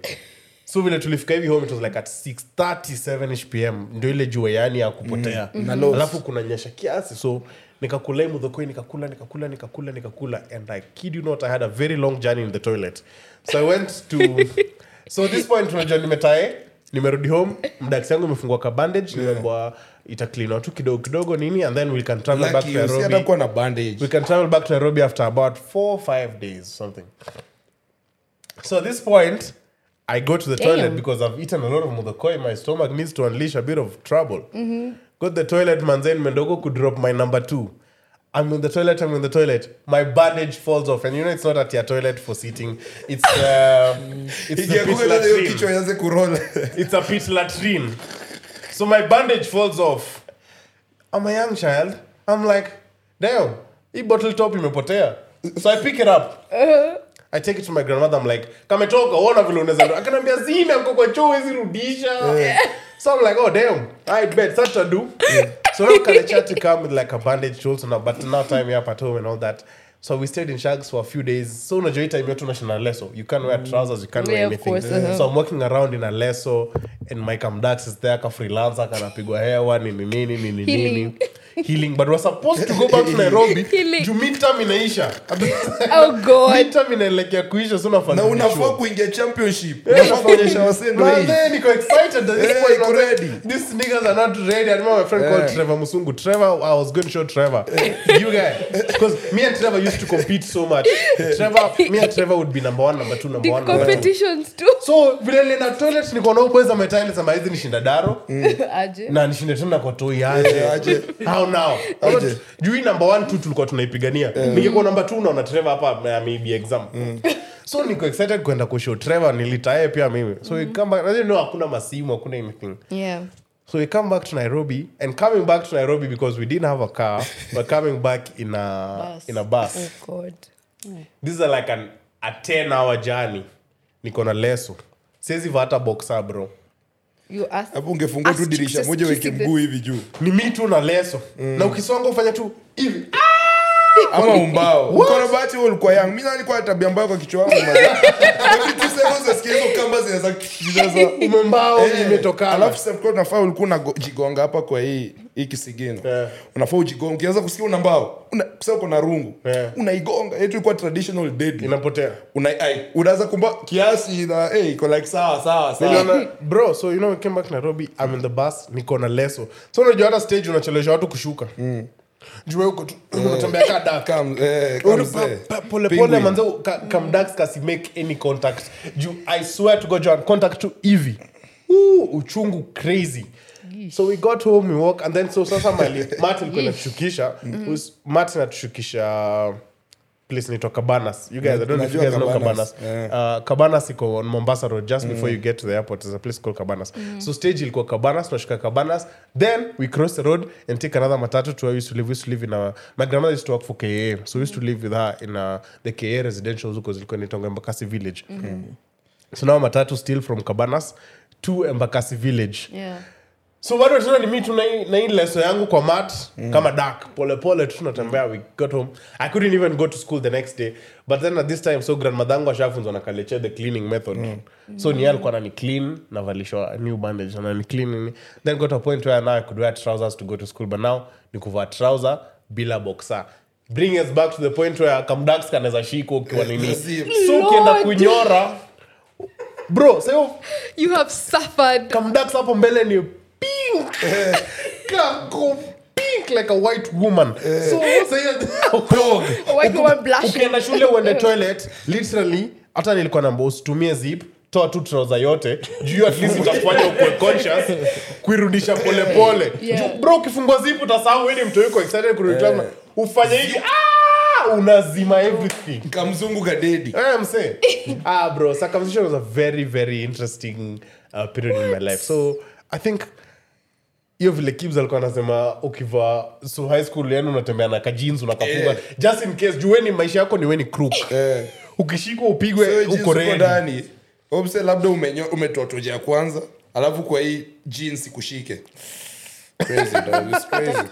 So vile tulifika hivi home it was like at 637 pm ndio ile jua yani ya kupotea. Alafu kuna nyesha kiasi so nikakula mudhokoi nikakula nikakula nikakula nikakula and i kid you not i had a very long journey in the toilet so i went to so this point unajua nimetae nimerudi home mdaksi yangu imefungua ka bandage nimeambwa itaklinwa tu kidogo kidogo nini and then we can travel back to nairobi na bandage we can travel back to Nairobi after about four five days, something. So at this point, I go to the Damn. toilet because I've eaten a lot of mudokoi. My stomach needs to unleash a bit of trouble. Go to the toilet, manzen mendogo could drop my number two. I'm in the toilet, I'm in the toilet. My bandage falls off. And you know it's not at your toilet for sitting. It's uh, it's the pit latrine. It's a pit latrine. So my bandage falls off. I'm a young child. I'm like, damn, he bottle top imepotea. So I pick it up. I take it to my grandmother. I'm like, kametoka, uona vile unaweza ndo. Akanambia zime amko kwa choo hizi rudisha. So I'm like, oh damn, I bet such a do. So now Kalecha to come with like a bandage also now, but now time here up at home and all that. So we stayed in Shags for a few days. So unajua hii time yetu national leso. You can't wear trousers, you can't wear Yeah, of anything. course, uh-huh. So I'm walking around in a leso and my camdax is there ka freelancer kanapigwa hewa nini nini nini nini. Healing. but we're supposed to go back to nairobi Healing. juu midterm inaisha Oh God. midterm inaelekea kuisha so nafanya na unafaa visual. kuingia championship unafaa kuonyesha wasendo hii Man, niko excited at this Eh, point. iko ready. These niggas are not ready. I remember my friend called Trevor Musungu. Trevor, I was going to show Trevor. you guy. because me and Trevor used to compete so much. Trevor, me and Trevor would be number one, number two, number The one, number two. competitions too. So vile nilienda toilet niko na boys za metaili ama hizi nishinda daro Aje. na nishinde tena kwa toi aje. aje. How now? Aje. Juu hii number one tu tulikuwa tunaipigania. Ningekuwa number two unaona Trevor hapa maybe exam. So niko excited kwenda kushow Trevor nilitae pia mimi. So we come back. I know hakuna masimu, hakuna anything. Yeah. So we come back to Nairobi and coming back to Nairobi because we didn't have a car, we're coming back in a Bus. in a bus. Oh God. This is like an a 10 hour journey. Niko na leso. Siwezi vaa hata boxer bro. You hapo ungefungua tu dirisha moja weke mguu hivi juu Ni mi tu na leso. Na ukisonga ufanya tu hivi. Ama umbao. Uko bahati wewe ulikuwa young. Mimi nilikuwa tabia mbaya kwa kichwa wangu man. every two seconds nasikia hizo kamba zinaweza zinaweza Umembao imetokana. alafu sasa kwa unafaa ulikuwa unajigonga hapa kwa hii hii kisigino. Unafaa ujigonga ukianza kusikia una mbao. Una sasa uko rungu. Unaigonga. Yetu ilikuwa traditional deadly inapotea. una unaanza kumba kiasi na iko like sawa sawa sawa. Bro so you know we came back nairobi i'm in the bus niko na leso. So unajua hata stage unachelewesha watu kushuka. Juu uko tu unatembea Come, eh, manze kamdax kasi make any contact. Juu i swear to god John, contact tu hivi. Uchungu crazy. So we got home we walk and then so sasa mali martin ilikuwa inatushukisha Us- mat inatushukisha place naitwa cabanas. You guys i don't know if you guys know Cabanas, cabanas. uh, cabanas iko on mombasa road just before you get to the airport there's a place called cabanas. So stage ilikuwa cabanas tunashuka cabanas. Then we cross the road and take another matatu to where we used to live. We used to live in a my grandmother used to work for KA so we used to live with her in the KA residential huko zilikuwa inaitwa Embakasi village. So now matatu still from cabanas to Embakasi village. Yeah. So bado tena ni mi tu na hii- na hii leso yangu kwa mat kama dak polepole tu tunatembea we got home. I couldn't even go to school the next day. But then at this time so grandmadhangu ashafunzwa na kaleche the cleaning method. So ni alikuwa anani clean navalishwa new bandage anani clean nini. Then got to a point where now i could wear trousers to go to school but now ni kuvaa trouser bila boxer. Bring us back to the point where kamdax kanaweza shikwa ukiwa nini. So ukienda Lord. kunyora. Bro sayo You have suffered. kamdax hapo mbele ni pink. Kako pink like a white woman. So woman blushing. ukienda shule uende toilet literally hata nilikuwa namba tumie zip toa tu trouser yote juu at least itakufanya ukue conscious kuirudisha polepole Yeah. Bro ukifungua zip utasahau weni mtu yuko excited kurudi class, ufanye hivi ah, unazima everything. Kamzungu kadedi Eh, msee. ah, bro, circumcision was a very, very interesting uh, period in my life. So I think hiyo vile kibs alikuwa anasema ukivaa so high school yani unatembea na kajins unakafunga Eh. just in case juweni maisha yako ni weni crook Eh. ukishikwa upigwe So, uko ndani omse labda umenyo- umetotoja ya kwanza alafu kwa hii jeans kushike Crazy, dog. It's crazy.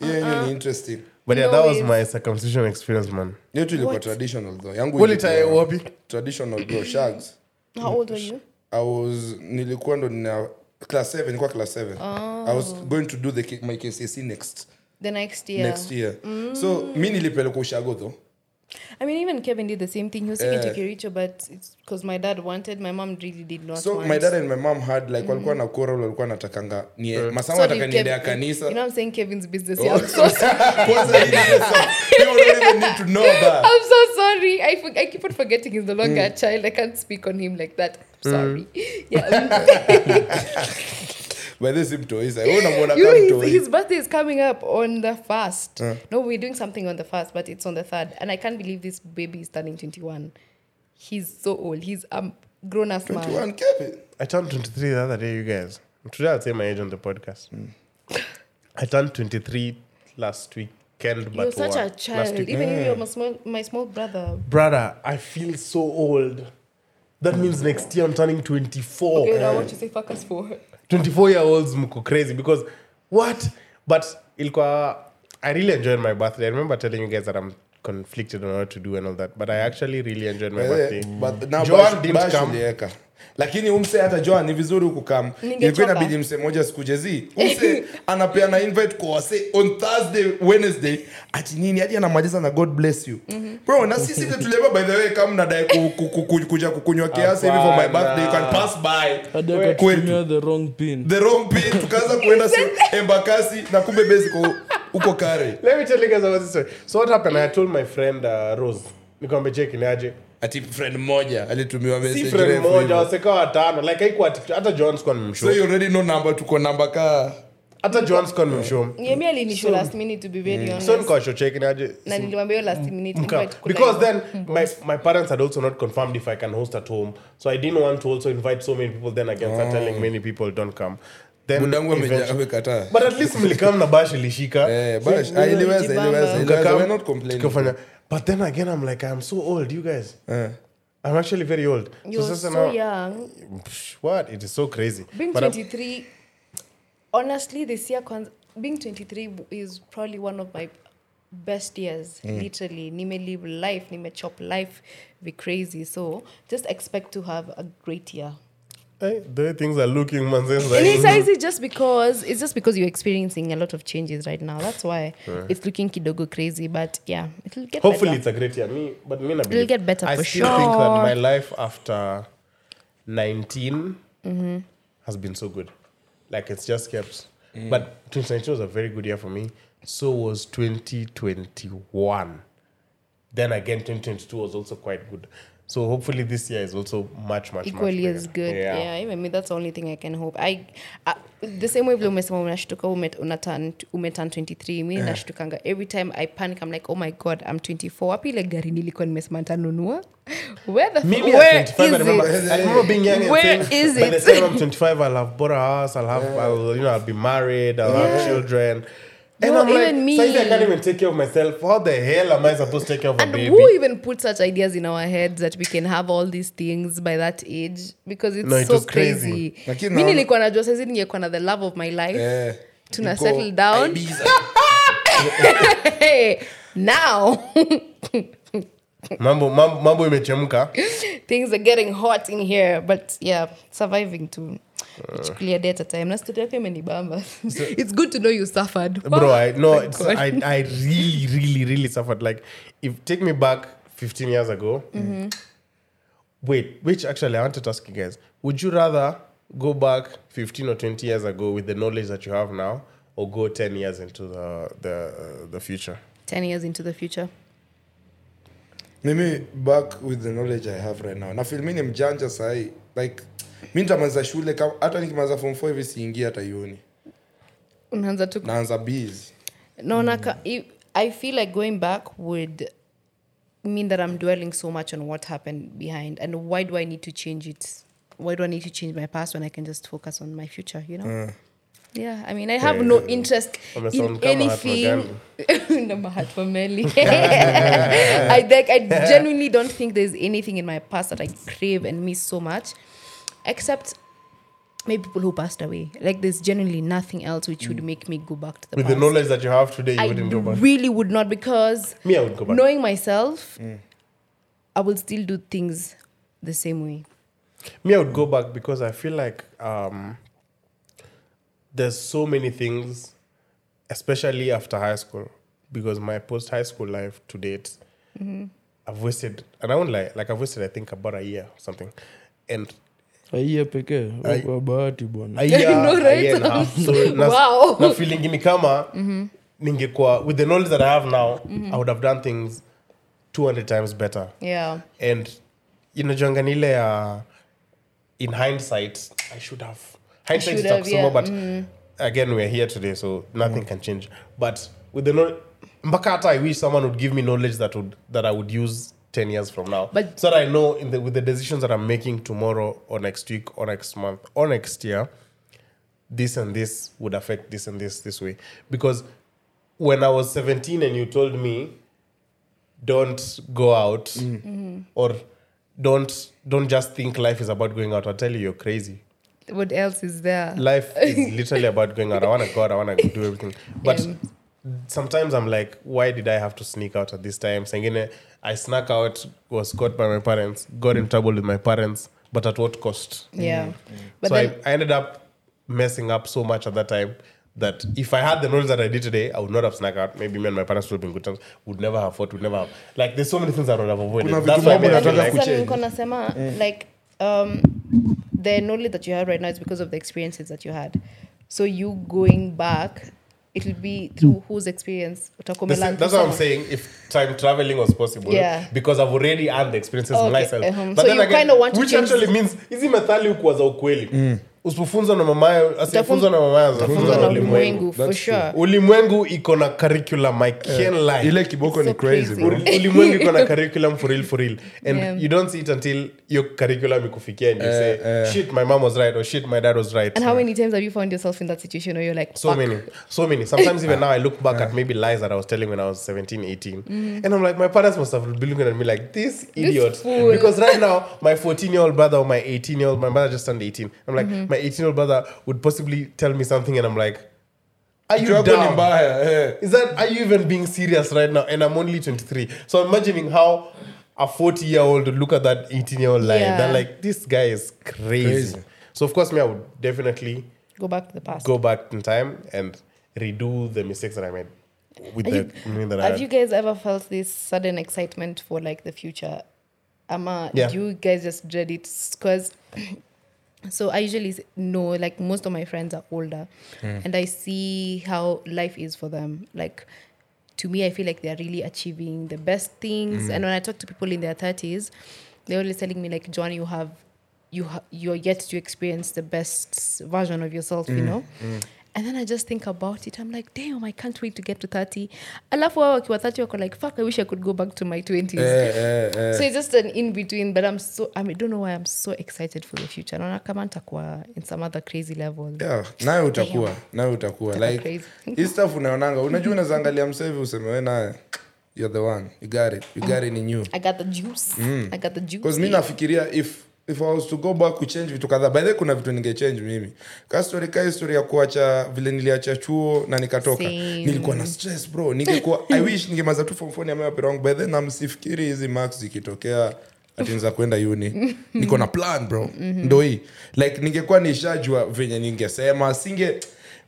Hiyo hiyo interesting but yeah No that was ways. my circumcision experience man hiyo ilikuwa traditional though yangu ilikuwa traditional bro shags How old were you? I was nilikuwa ndo nina class 7 nilikuwa class 7 i was going to do the, my kcse next. The next year. next year. So mi nilipelekwa ushago though I mean, even Kevin did the same thing. He was taken to Eh. But it's because my dad wanted. My mom really did not so want. my dad and my mom had like walikuwa na coral walikuwa natakanga nie masama So ataka Kev- kanisa You know, I'm saying Kevin's business. Oh. Yeah, I'm so sorry. People don't even need to know that. I'm so sorry. I, for, I keep on forgetting he's no longer a child. I can't speak on him like that. Sorry. Yeah. By this mtoisa. Wewe unamwona you kama know, his, mtoi. his birthday is coming up on the first. No, we're doing something on the first, but it's on the third. And I can't believe this baby is turning 21. He's so old. He's a grown ass man. 21 Kevin. i turned 23 the other day you guys today i'll say my age on the podcast hmm. i turned 23 last week weekend but You're such what? a child. week. Even if you're hmm. my small, my small brother. brother i feel so old that means next year i'm turning 24 Okay, now hmm. what you say fuck us for? 24 year olds mko crazy because what? But ilikuwa i really enjoyed my birthday. I remember telling you guys that i'm conflicted on what to do and all that. But i actually really enjoyed my Eh, birthday. but now Joan Bash- didn't Bash come. ulieka. lakini umse hata joan ni vizuri hukukam ilikuwa inabidi mse moja sikujezi umse anapeana invite kwa wase on thursday wednesday. Ati nini hadi anamaliza na god bless you. Bro na sisi vile tuliambiwa by the way kama nadai ku- ku- ku- ku- kuja kukunywa kiasi hivi for my birthday you can pass by. Kwetu. the wrong pin. The wrong pin tukaanza kuenda si embakasi na kumbe basic uko kare. Let me tell you guys about this story. So what happened? I told my friend uh, rose. Nikwambia cheki niaje ati friend moja alitumiwa si friend refu moja hivyo. waseka watano. Like haikuwa ati- hata john sikuwa so you already know number tuko namba ka. Hata john sikuwa nimemshow Yemi alinisho last minute to be very honest. so nikawashow cheki niaje na nilimwambia hiyo last minute Mka- invite kula because then my, my parents had also not confirmed if I can host at home. So I didn't want to also invite so many people. Then again, start telling many people don't come. Budangu amekataa but at least mlikam na bash ilishika. Eh, Bash, ah, iliweza, iliweza, iliweza. We're not complaining. tukafanya. But then again, I'm like, I'm so old, you guys. Eh. I'm actually very old. You're so young. Psh, what? It is so crazy. being But I'm- 23 honestly this year kwanza, being 23 is probably one of my best years literally nime live life nime chop life be crazy so just expect to have a great year eh, the way things are looking, man. says and it's like- easy just because it's just because you're experiencing a lot of changes right now that's why it's looking kidogo crazy but yeah it'll get Hopefully, better. it's a great year. Me, but me, na It'll believe- get better I for still think that my life after 19 Mm-hmm. has been so good. Like it's just kept. But 2019 was a very good year for me. So was 2021. Then again, 2022 was also quite good. So hopefully this year is also much, much, equally much as good. Yeah. even me that's the only thing i can hope. I I the same way vile umesema unashtuka umetan 23 mi nashtukanga. Every time i panic i'm like oh my god i'm 24 wapi ile gari nilikuwa nimesema ntanunua where the f- Maybe where at 25, I is remember, it? I remember being young and saying, is by the time I'm 25, I'll have bought a house, I'll have, I'll, you know, I'll be married, I'll have children. And No, I'm like, me. so I can't even take care of myself, how the hell am I supposed to take care of a baby? who even put such ideas in our heads that we can have all these things by that age because it's No, it so crazy. crazy Lakini mi naona- nilikuwa najua saizi ningekuwa na the love of my life yeah. Tuna iko settle down. Now mambo, mambo, mambo imechemka. things are getting hot in here but yeah surviving to chukulia day at time. Na story yako imenibamba. It's good to know you suffered. Bro, I no. I, I really, really, really suffered. Like, if take me back 15 years ago, wait, which actually I wanted to ask you guys, would you rather go back 15 or 20 years ago with the knowledge that you have now, or go 10 years into the the uh, the future? 10 years into the future. Mimi back with the knowledge i have right now. Na mi ni mjanja sahii like mi nitamaliza shule hata nikimaliza form 4 hivi siingia hata ioni unaanza tu naanza busy. Naona ka- i i feel like going back would mean that i'm dwelling so much on what happened behind. And why do i need to change it? Why do i need to change my past when i can just focus on my future you know? Yeah i mean i have no interest in anything. No Mahatma Meli. I like I genuinely don't think there's anything in my past that I crave and miss so much, except maybe people who passed away. Like there's genuinely nothing else which would mm. make me go back to the With the knowledge that you have today, you I wouldn't go back. really would not because Me, I would go back. knowing myself, mm. I would still do things the same way. Me, I would go back because I feel like um, there's so many things, especially after high school, because my post high school life to date, mm-hmm. I've wasted, and I won't lie, like I've wasted, I think, about a year or something. And aiye pekee kwa bahati bwana a year, know, a right? year and a half. So na, Wow. na feeling ni kama ningekuwa with the knowledge that I have now, I would have done things 200 times better. Yeah. and inajuanga nile ya ya in hindsight i should have hindsight should have, yeah. but again weare here today so nothing can change but with the mpaka hata i wish someone would give me knowledge that would that i would use 10 years from now. But- so that i know in the with the decisions that i'm making tomorrow or next week or next month or next year this and this would affect this and this this way. Because when i was 17 and you told me don't go out mm. mm-hmm. or don't don't just think life is about going out. I'll tell you you're crazy. What else is there? life is literally about going out. I want to go out i want to do everything. But Yeah. Sometimes i'm like why did i have to sneak out at this time sengine i snuck out was caught by my parents got in trouble with my parents but at what cost yeah but so then I, I ended up messing up so much at that time that if I had the knowledge that I did today, I would not have snuck out. Maybe me and my parents would have been good terms. Would never have fought. Would never have. Like, there's so many things I would have avoided. Kuna That's why I made it like, nasema like um, the knowledge that you have right now is because of the experiences that you had so you going back it will be through whose experience utakuwa That's, what I'm saying. If time traveling was possible, Yeah. because I've already had the experiences Okay, myself. uh-huh. But So then you again, want to which change- actually means hizi methali hukuwa za ukweli. Usipofunzwa na mamayo, asiyefunzwa na mamayo, Funzo na ulimwengu. ulimwengu iko na curriculum, I can't lie. ile kiboko ni crazy ulimwengu iko na curriculum for real for real. And Yeah. you don't see it until your curriculum ikufikia and you uh, say uh, shit my mom was right or shit my dad was right. And how many times have you found yourself in that situation or you're like so fuck. many so many. Sometimes even now i look back at maybe lies that i was telling when i was 17 18 mm. and i'm like my parents must have been looking at me like this idiot. this because right now my 14 year old brother or my 18 year old my brother just turned 18 i'm like my 18 year old brother would possibly tell me something and i'm like are you Kichwa yako dumb? mbaya eh. Is that are you even being serious right now? And I'm only 23. So I'm imagining how a 40 year old would look at that 18 year old lie. Yeah. They're like, this guy is crazy. Crazy. So of course, me, I would definitely go back to the past go back in time and redo the mistakes that I made with the you- meaning that I have had. you guys ever felt this sudden excitement for like the future ama Yeah. do you guys just dread it because so i usually know like most of my friends are older hmm. and i see how life is for them. Like to me i feel like they're really achieving the best things hmm. and when i talk to people in their 30s they're always telling me like john you have you ha- you're yet to experience the best version of yourself you hmm. know and then i just think about it. I'm like damn i can't wait to get to 30 alafu wao wakiwa 30 wako like fuck i wish i could go back to my 20s Eh, eh, eh. so it's just an in between but i'm so i mean, don't know why i'm so excited for the future. Naona kama nitakuwa in some other crazy level. Yeah, nayo utakuwa nayo utakuwa. Like hii stuff unaonanga unajua unazaangalia msevi usemewe naye you're the one. You got it. You got it in you i got the juice. I got the juice. Because mi nafikiria if if i was to go back kuchange vitu kadhaa by the way, kuna vitu ningechange mimi. Ka story ka story ya kuacha vile niliacha chuo na nikatoka. Same. nilikuwa na stress bro. Ningekuwa i wish ningemaza tu form 4 niamea pera wangu by then na msifikiri hizi marks zikitokea atinza kwenda uni. Niko na plan bro. Ndo hii like ningekuwa nishajua venye ningesema. Singe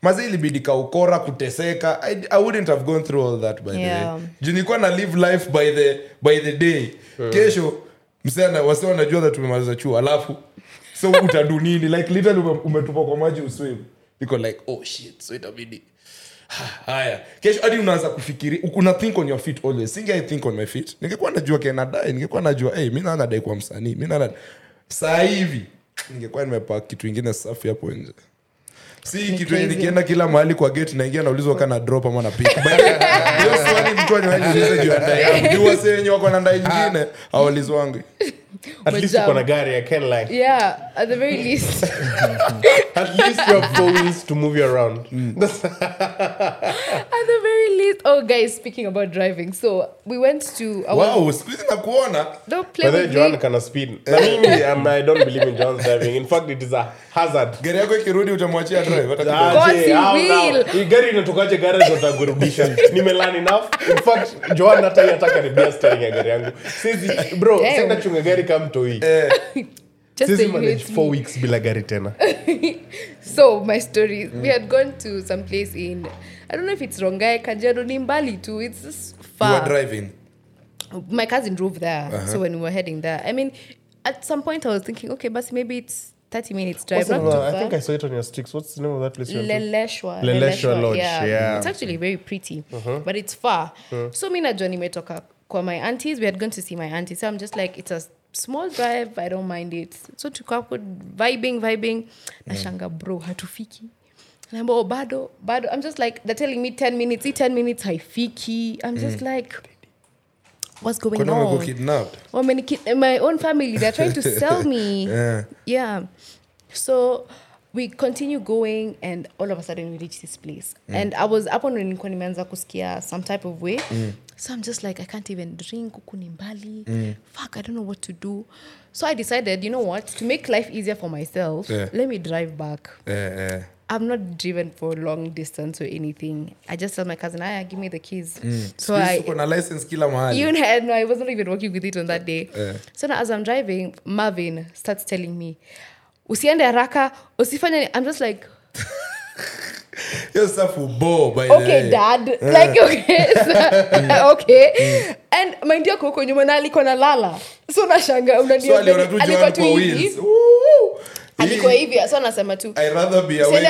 mazi ilibidi kaukora kuteseka. I, i wouldn't have gone through all that by the way. Juu nilikuwa na live life by the by the day. Kesho msana wasi wanajua that tumemaliza chuo alafu so utadu nini? Like literally ume- umetupa kwa maji uswim. Iko like oh shit so itabidi. Haya. Kesho hadi unaanza kufikiri una think on your feet always. Singe i think on my feet. Ningekuwa najua kenadai ningekuwa najua hey, mi nanadai kwa msanii mi nana saa hivi ningekuwa nimepaa kitu ingine safi hapo nje si kitu nikienda kila mahali kwa gate naingia naulizwa kana drop ama napika By the way, hiyo swali mtu anajiuliza juu ya ndai juu wase wenye wako na ndae nyingine hawaulizwangi At least uko na gari, I can't lie. yeah at the very least At least you have four wheels to move you around. That's- at the very least oh guys speaking about driving so we went to our wow siku hizi nakuona don't play with Joanne me kind speed. Na mimi, um, I don't believe in John's driving. In fact, it is a hazard. gari yako ikirudi utamwachia drive hata kidogo. God, Aje, he how will. now? Hii gari inatokaje garage utakurudisha nimelan enough in fact joan hata hii hata karibia ya gari yangu sisi bro Damn. senda gari kama mtoi sisi manage four weeks bila gari tena so my story mm. we had gone to some place in i don't know if it's rongai kajado ni mbali too it's just you are far driving my cousin drove there Uh-huh. so when we were heading there i mean at some point i was thinking okay but maybe it's 30 minutes drive What's not too far. I think I saw it on your sticks. What's the name of that place? you? Leleshwa. Leleshwa Lodge, yeah. yeah. It's actually very pretty, uh-huh. but it's far. Uh-huh. So me na Johnny metoka kwa my aunties. We had gone to see my auntie. So I'm just like, it's a small drive. I don't mind it. So tukapo vibing, vibing. Nashanga bro, hatufiki. I'm oh, bado, bado. I'm just like, they're telling me 10 minutes, hii 10 minutes, haifiki. I'm just like, what's going kwani on? kidnapped many kid, my own family, they're trying to sell me. Yeah. Yeah. So we continue going and all of a sudden we reach this place. And I was up on nilikuwa nimeanza kusikia some type of way. So I'm just like, I can't even drink huku Mm. mbali. Fuck, I don't know what to do. So I decided, you know what, to make life easier for myself, Yeah. let me drive back. Yeah, yeah. I'm not driven for long distance or anything. I just tell my cousin, "Aya, give me the keys." So I, na license kila mahali you know, no, I was not even working with it on that day. Yeah. So now, as I'm driving, Marvin starts telling me, "Usiende haraka, usifanye." I'm just like, hiyo stuff ubo by the okay way. dad. Like okay so- okay. And mind yako huko nyuma na alikuwa na lala. So nashanga So aliona tu hivi. Alikuwa hivi so anasema tu.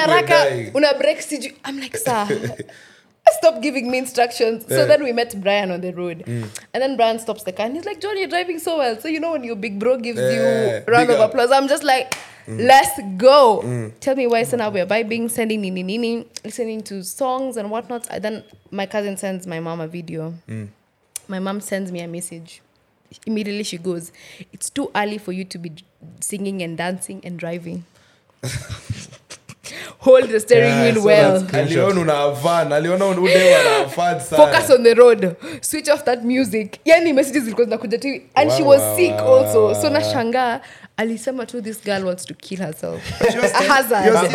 Haraka una break siju i'm like stop giving me instructions. So then we met brian on the road. And then brian stops the car and he's like john you're driving so well. So you know when your big bro gives Yeah, you round big of up. applause i'm just like let's go. Tell me why so now we're vibing sending nini nini listening to songs and whatnot. And then my cousin sends my mom a video. My mom sends me a message. Immediately she goes it's too early for you to be singing and dancing and driving hold the steering Yeah, wheel so well aliona una aliona ude wanafan focus on the road switch off that music yani messages zilikuwa zinakuja tu and she was wow, sick wow, also wow, so wow. nashangaa alisema tu this girl wants to kill herself a still- hazard you're But,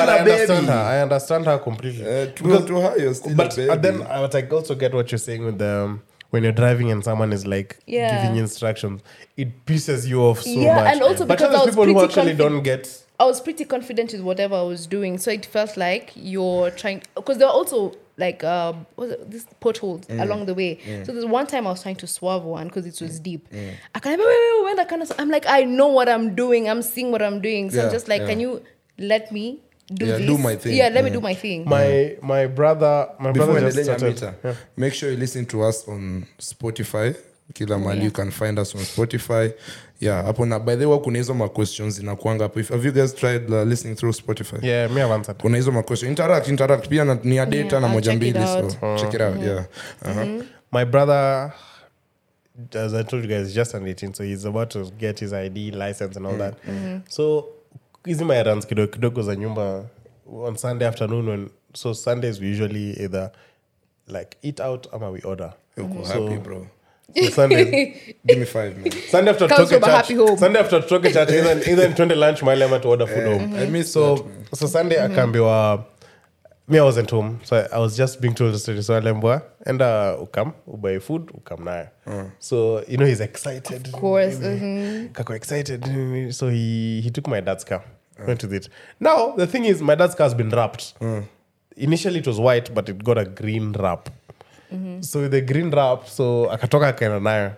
still but a I understand her. Completely. Uh, to, Because- to her, you're still but a baby. uh, then I, but I also get what you're saying with the um, when you're driving and someone is like Yeah. giving instructions, it pisses you off so Yeah, much. and also but because people who actually confi- don't get. I was pretty confident with whatever I was doing, so it felt like you're trying because there are also like uh, was it, this potholes along the way. So there's one time I was trying to swerve one because it was deep. I can wait, wait, wait, wait, I kind of I'm like I know what I'm doing. I'm seeing what I'm doing. So Yeah, I'm just like, yeah. can you let me do Yeah, this? do my thing. Yeah, let me do my thing. My my brother, my Before brother just started. Yeah. make sure you listen to us on spotify kila Mali, you can find us on spotify yeah hapo na by the way kuna hizo maquestions zinakuanga hapo. If- have you guys tried uh, listening through spotify? Yeah, me have answered. kuna hizo maquestion interact interact. Pia na, ni ya data Yeah, na moja mbili so uh, check it out yeah. Uh-huh. My brother, as I told you guys, just an 18, so he's about to get his ID license and all that. So hizi my runs kidogo kidogo za nyumba on Sunday afternoon when so Sundays we usually either like eat out ama we order. Uko So- happy bro So Sundays give me five man. Sunday after Comes tutoke from a happy home. Sunday after tutoke church either either twende lunch mahali ama to food home. I miss so so Sunday akaambiwa me I wasn't home. So I, I was just being told aliambiwa enda ukam ubuy food ukam nayo. So you know he's excited. Of course. mhm. kako excited. So he he took my dad's car went with it. Now the thing is my dad's car has been wrapped. Initially it was white but it got a green wrap so with the green rap so akatoka akaenda nayo.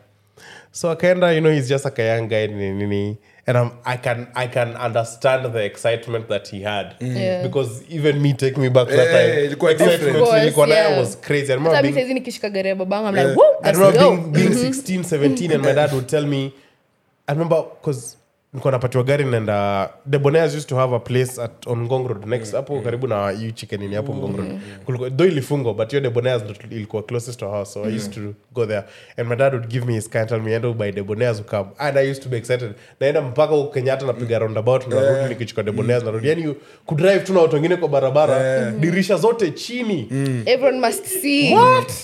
So akaenda you know he's just like a young guy nini nini and I'm, I can I can understand the excitement that he had. Yeah. because even me take me back to that time excitement course, nayo was crazy. I remember being, I'm like, Yeah. I remember go. being, being 16, 17 and my dad would tell me, I remember because nilikuwa napatiwa gari naenda debonaires used to have a place at, on ngong road next hapo karibu na yu chicken ini hapo ngong road. Kulikuwa- though ilifungwa but hiyo debonaires ilikuwa closest to our house so i used to go there. And my dad would give me his car and tell me enda by debonaires ukam and i used to be excited. Naenda mpaka huko kenyatta napiga roundabout narudi nikichukua debonas na rudi yani you could drive tu na watu wengine kwa barabara dirisha zote chini. Everyone must see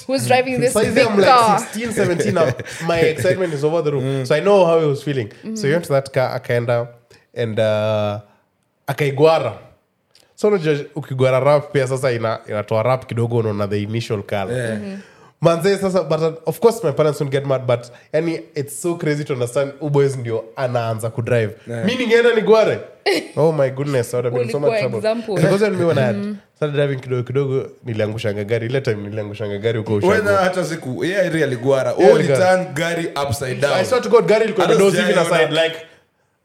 who's driving this Saizi big I'm like car. 16, 17 now. My excitement is over the roof. So I know how he was feeling. So he went to that car, akaenda and uh, akaigwara. So unajua ukigwara rap pia sasa ina, inatoa rap kidogo unaona the initial color. manze sasa but uh, of course my parents won't get mad but yani it's so crazy to understand uboys ndio anaanza kudrive mi ningeenda nigware. Oh my goodness I would have been so much trouble. because when me when I had started driving kidogo kidogo niliangushanga gari. Ile time niliangushanga gari huko ushago hata siku yeah really aligwara Yeah, oh return gari upside down. I swear to God, gari ilikuwa hivi na side like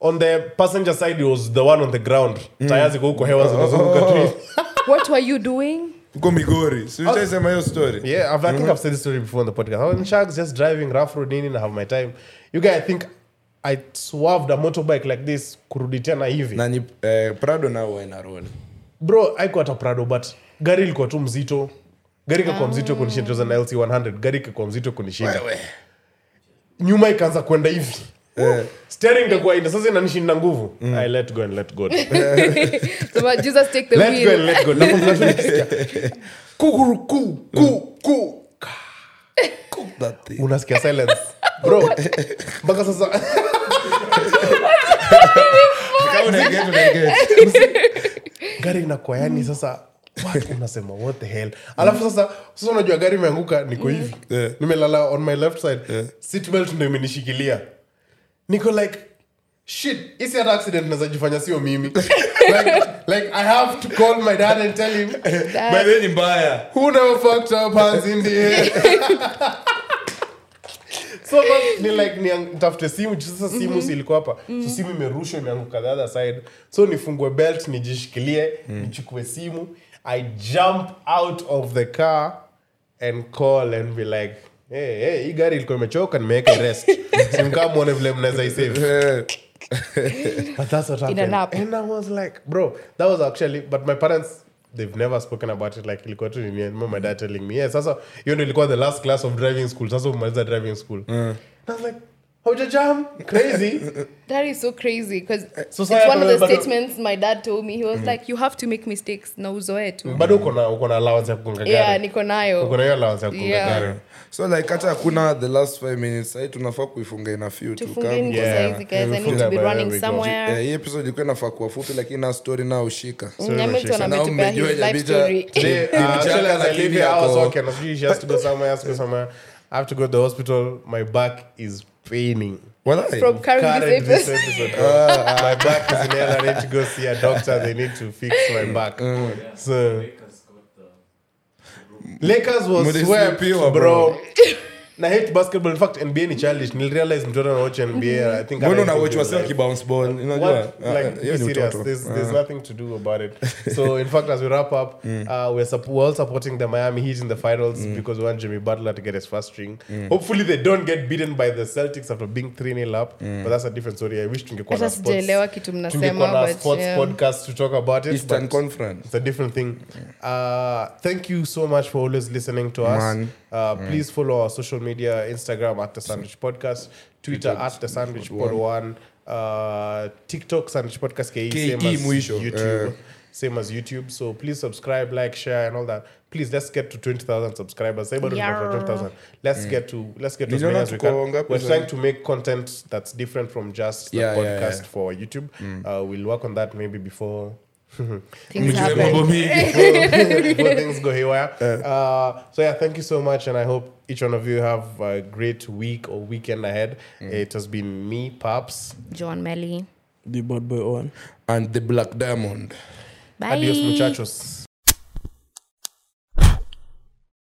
on the passenger side it was the one on the ground. Taya ziko huko hewa zinazunguka tu What were you doing? uko migori. Siuchaisema hiyo story? Yeah I've, I think I've said this story before on the podcast. I was in Sharks just driving rough road nini na have my time. You guys I think I swerved a motorbike like this kurudi tena hivi. Na ni eh, prado nao waena roll bro haikuwa hata prado but gari ilikuwa tu mzito. Gari ikakuwa mzito kunishinda it was an LC 100 gari ikakuwa mzito kunishinda. Nyuma ikaanza kwenda hivi steering ikakuwa ina sasa inanishinda nguvu. I let go and let go So, but Jesus take the let go and let go. Nakumbuka tu nikisikia, kukuru, ku ku ku Cook that thing. unasikia silence. Bro mpaka sasa. Kama gari inakuwa yani sasa what? unasema what the hell? Alafu sasa sasa unajua gari imeanguka niko hivi. Nimelala on my left side. Seatbelt ndo imenishikilia niko like shit isi hata accident nazajifanya sio mimi. Like, like i have to call my dad and tell him By ni mbaya. Who never fucked up hands in the air so ni like nitafute simu sasa simu mm-hmm. silikuwa hapa. So simu imerushwa imeanguka the other side. So nifungue belt nijishikilie nichukue simu. I jump out of the car and call and be like hey, hey, hii gari ilikuwa imechoka nimeweka rest simkaa mwone vile mnaweza isave Eh, But that's what In a happened. And I was like, bro, that was actually, but my parents, they've never spoken about it. Like, ilikuwa tu ni my dad telling me, yeah, sasa, hiyo ndio ilikuwa the last class of driving school. Sasa umaliza driving school. And I was like, haujajam? Crazy. That is so crazy because So it's one of the statements my dad told me. He was like, "You have to make mistakes na uzoe tu." Bado uko na uko na allowance ya kugonga Yeah, niko nayo. Uko na hiyo allowance ya kugonga Yeah. gari. so like hata hakuna the last 5 minutes sahii tunafaa kuifunga ina few tu kama- Yeah. guys. I need to be running somewhere. Eh, hii episode ilikuwa inafaa kuwa fupi lakini na story na ushika Nyamilton na ametupea his mmejua life story. Today, actually, as I leave here, I was walking. Has to go somewhere, has to go somewhere. I have to go to the hospital. My back is paining. Walai. From carrying this this episode. uh, my back is in hell. I need to go see a doctor. They need to fix my back. So Lakers was Mlisipiwa, swept, bro. bro. Na hate basketball in fact nba ni childish nilirealize mtoto anawatch nba i think mbona unawatch wasi wakibounce ball unajua hiyo ni utoto There's, there's nothing to do about it. So, in fact, as we wrap up, uh, we're, sup- we're all supporting the Miami Heat in the finals because we want Jimmy Butler to get his first string. Hopefully, they don't get beaten by the Celtics after being 3 0 up. But that's a different story. I wish tungekuwa na sijaelewa kitu mnasema but sports yeah. podcast to talk about it. eastern but conference it's a different thing. Uh, thank you so much for always listening to us. Man. Uh, Please follow our social media Instagram at the Sandwich Podcast, Twitter at the Sandwich Pod One, uh, TikTok Sandwich Podcast KE, as mwisho, YouTube. Same as YouTube. So please subscribe, like, share, and all that. Please let's get to twenty thousand subscribers. Say about Yeah. twenty thousand. Let's get to let's get to as many as we can. We're trying to make content that's different from just the Yeah, yeah, podcast yeah. for YouTube. Uh, we'll work on that maybe before Things happen. mambo before things go haywire. Uh, so yeah, thank you so much, and I hope each one of you have a great week or weekend ahead. It has been me, Paps. John Melly. The bad boy on. and the black diamond Bye. Adios, muchachos.